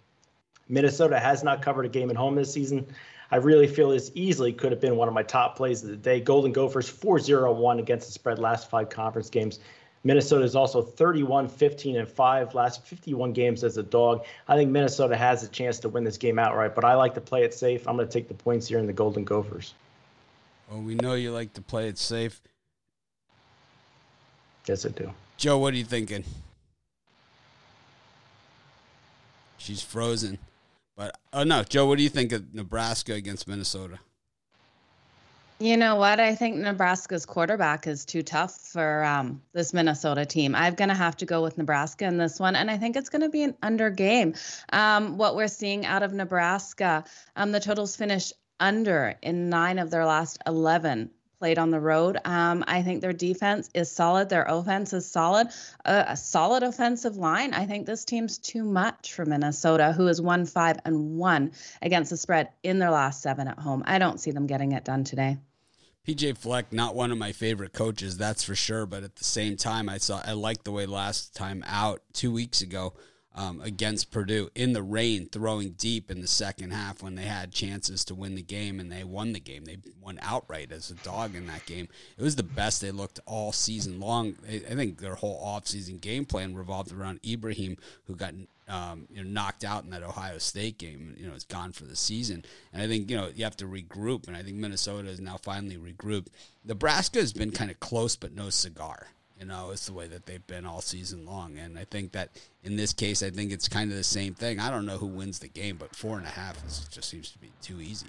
Minnesota has not covered a game at home this season. I really feel this easily could have been one of my top plays of the day. Golden Gophers 4 0 1 against the spread last five conference games. Minnesota is also 31 15 and 5 last 51 games as a dog. I think Minnesota has a chance to win this game outright, but I like to play it safe. I'm going to take the points here in the Golden Gophers. well, we know you like to play it safe. Yes, I do. Joe, what are you thinking? She's frozen. But oh no, Joe, what do you think of Nebraska against Minnesota? You know what? I think Nebraska's quarterback is too tough for um, this Minnesota team. I'm going to have to go with Nebraska in this one, and I think it's going to be an under game. Um, what we're seeing out of Nebraska, um, the totals finish under in nine of their last 11 played on the road. Um, I think their defense is solid. Their offense is solid. Uh, a solid offensive line. I think this team's too much for Minnesota, who has won five and one against the spread in their last seven at home. I don't see them getting it done today. PJ Fleck, not one of my favorite coaches, that's for sure. But at the same time, I saw I liked the way last time out two weeks ago um, against Purdue in the rain, throwing deep in the second half when they had chances to win the game and they won the game. They won outright as a dog in that game. It was the best they looked all season long. I think their whole offseason game plan revolved around Ibrahim, who got um, you know, knocked out in that Ohio State game. You know, it's gone for the season. And I think you know you have to regroup. And I think Minnesota is now finally regrouped. Nebraska has been kind of close, but no cigar. You know, it's the way that they've been all season long. And I think that in this case, I think it's kind of the same thing. I don't know who wins the game, but four and a half is, just seems to be too easy.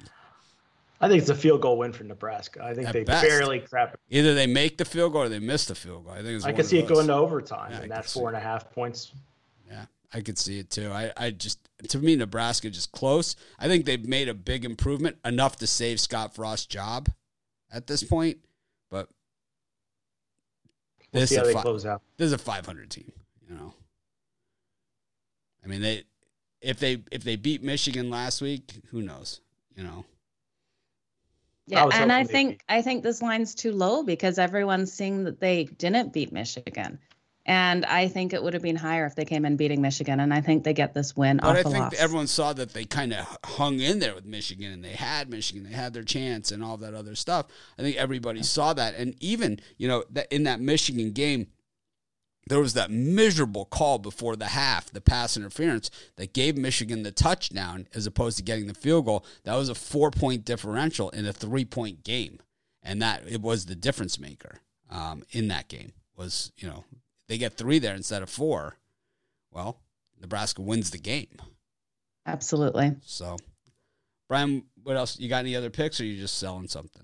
I think it's a field goal win for Nebraska. I think At they best. barely crap. Either they make the field goal or they miss the field goal. I think it's I can see it going to overtime, Yeah, and that's four and a half points. Yeah, I could see it too. I, I just to me Nebraska just close. I think they've made a big improvement enough to save Scott Frost's job at this point, but We'll this see is how a they fi- close out. this is a 500 team. You know, I mean they if they if they beat Michigan last week, who knows? You know, Yeah, was and I think beat- I think this line's too low because everyone's seeing that they didn't beat Michigan. And I think it would have been higher if they came in beating Michigan. And I think they get this win off. but I think loss. everyone saw that they kind of hung in there with Michigan and they had Michigan, they had their chance and all that other stuff. I think everybody saw that, and even you know that in that Michigan game, there was that miserable call before the half, the pass interference that gave Michigan the touchdown as opposed to getting the field goal. That was a four point differential in a three point game, and that it was the difference maker um, in that game. Was you know they get three there instead of four. Well, Nebraska wins the game. Absolutely. So, Brian, what else? You got any other picks, or you just selling something?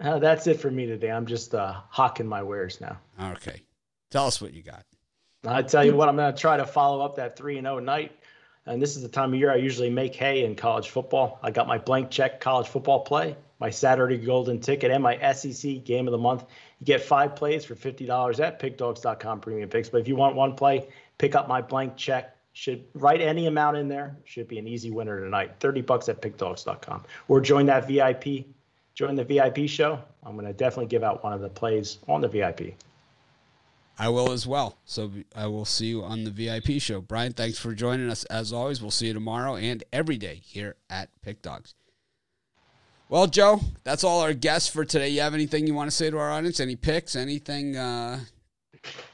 Uh, that's it for me today. I'm just uh, hawking my wares now. Okay, tell us what you got. I tell you what, I'm going to try to follow up that 3 and 0 night. And this is the time of year I usually make hay in college football. I got my blank check college football play, my Saturday golden ticket, and my SEC game of the month. You get five plays for $50 at pickdogs.com premium picks. But if you want one play, pick up my blank check. Should write any amount in there. Should be an easy winner tonight. 30 bucks at pickdogs.com. Or join that VIP. Join the VIP show. I'm going to definitely give out one of the plays on the VIP. I will as well. So I will see you on the VIP show. Brian, thanks for joining us as always. We'll see you tomorrow and every day here at Pick Dogs. Well, Joe, that's all our guests for today. You have anything you want to say to our audience? Any picks? Anything? Uh,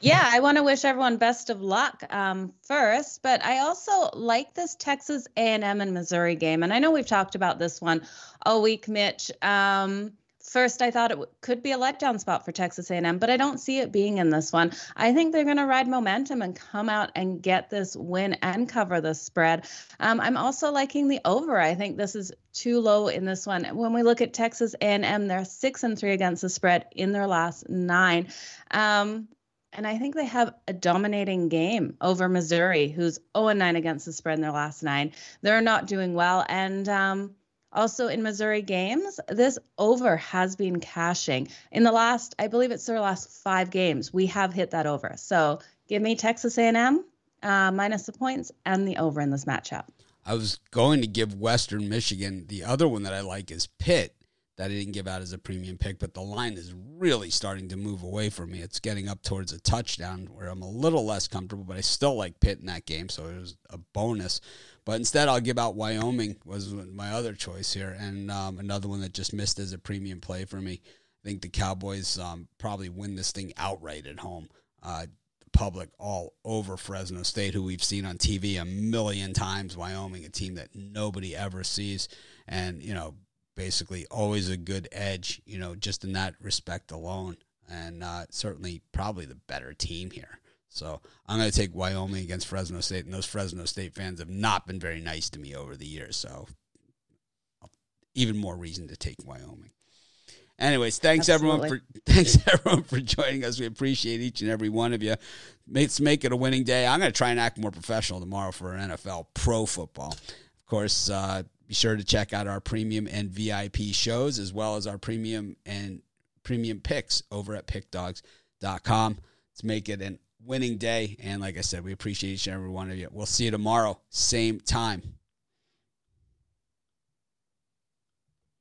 Yeah, I want to wish everyone best of luck um, first, but I also like this Texas A&M and Missouri game, and I know we've talked about this one all week, Mitch. Um, first, I thought it could be a letdown spot for Texas A&M, but I don't see it being in this one. I think they're going to ride momentum and come out and get this win and cover the spread. Um, I'm also liking the over. I think this is too low in this one. When we look at Texas A&M, they're six and three against the spread in their last nine. Um, and I think they have a dominating game over Missouri, who's 0 9 against the spread in their last nine. They're not doing well. And um, also in Missouri games, this over has been cashing. In the last, I believe it's their last five games, we have hit that over. So give me Texas A&M uh, minus the points and the over in this matchup. I was going to give Western Michigan. The other one that I like is Pitt. That I didn't give out as a premium pick, but the line is really starting to move away from me. It's getting up towards a touchdown where I'm a little less comfortable, but I still like Pitt in that game, so it was a bonus. But instead, I'll give out Wyoming was my other choice here, and um, another one that just missed as a premium play for me. I think the Cowboys um, probably win this thing outright at home. Uh, public all over Fresno State, who we've seen on TV a million times. Wyoming, a team that nobody ever sees, and you know basically always a good edge, you know, just in that respect alone. And uh, certainly probably the better team here. So I'm going to take Wyoming against Fresno State. And those Fresno State fans have not been very nice to me over the years. So even more reason to take Wyoming. Anyways, thanks everyone for thanks everyone for joining us. We appreciate each and every one of you. Let's make it a winning day. I'm going to try and act more professional tomorrow for NFL pro football. Of course, uh, be sure to check out our premium and VIP shows as well as our premium and premium picks over at pickdogs.com. Let's make it a winning day. And like I said, we appreciate each and every one of you. We'll see you tomorrow, same time.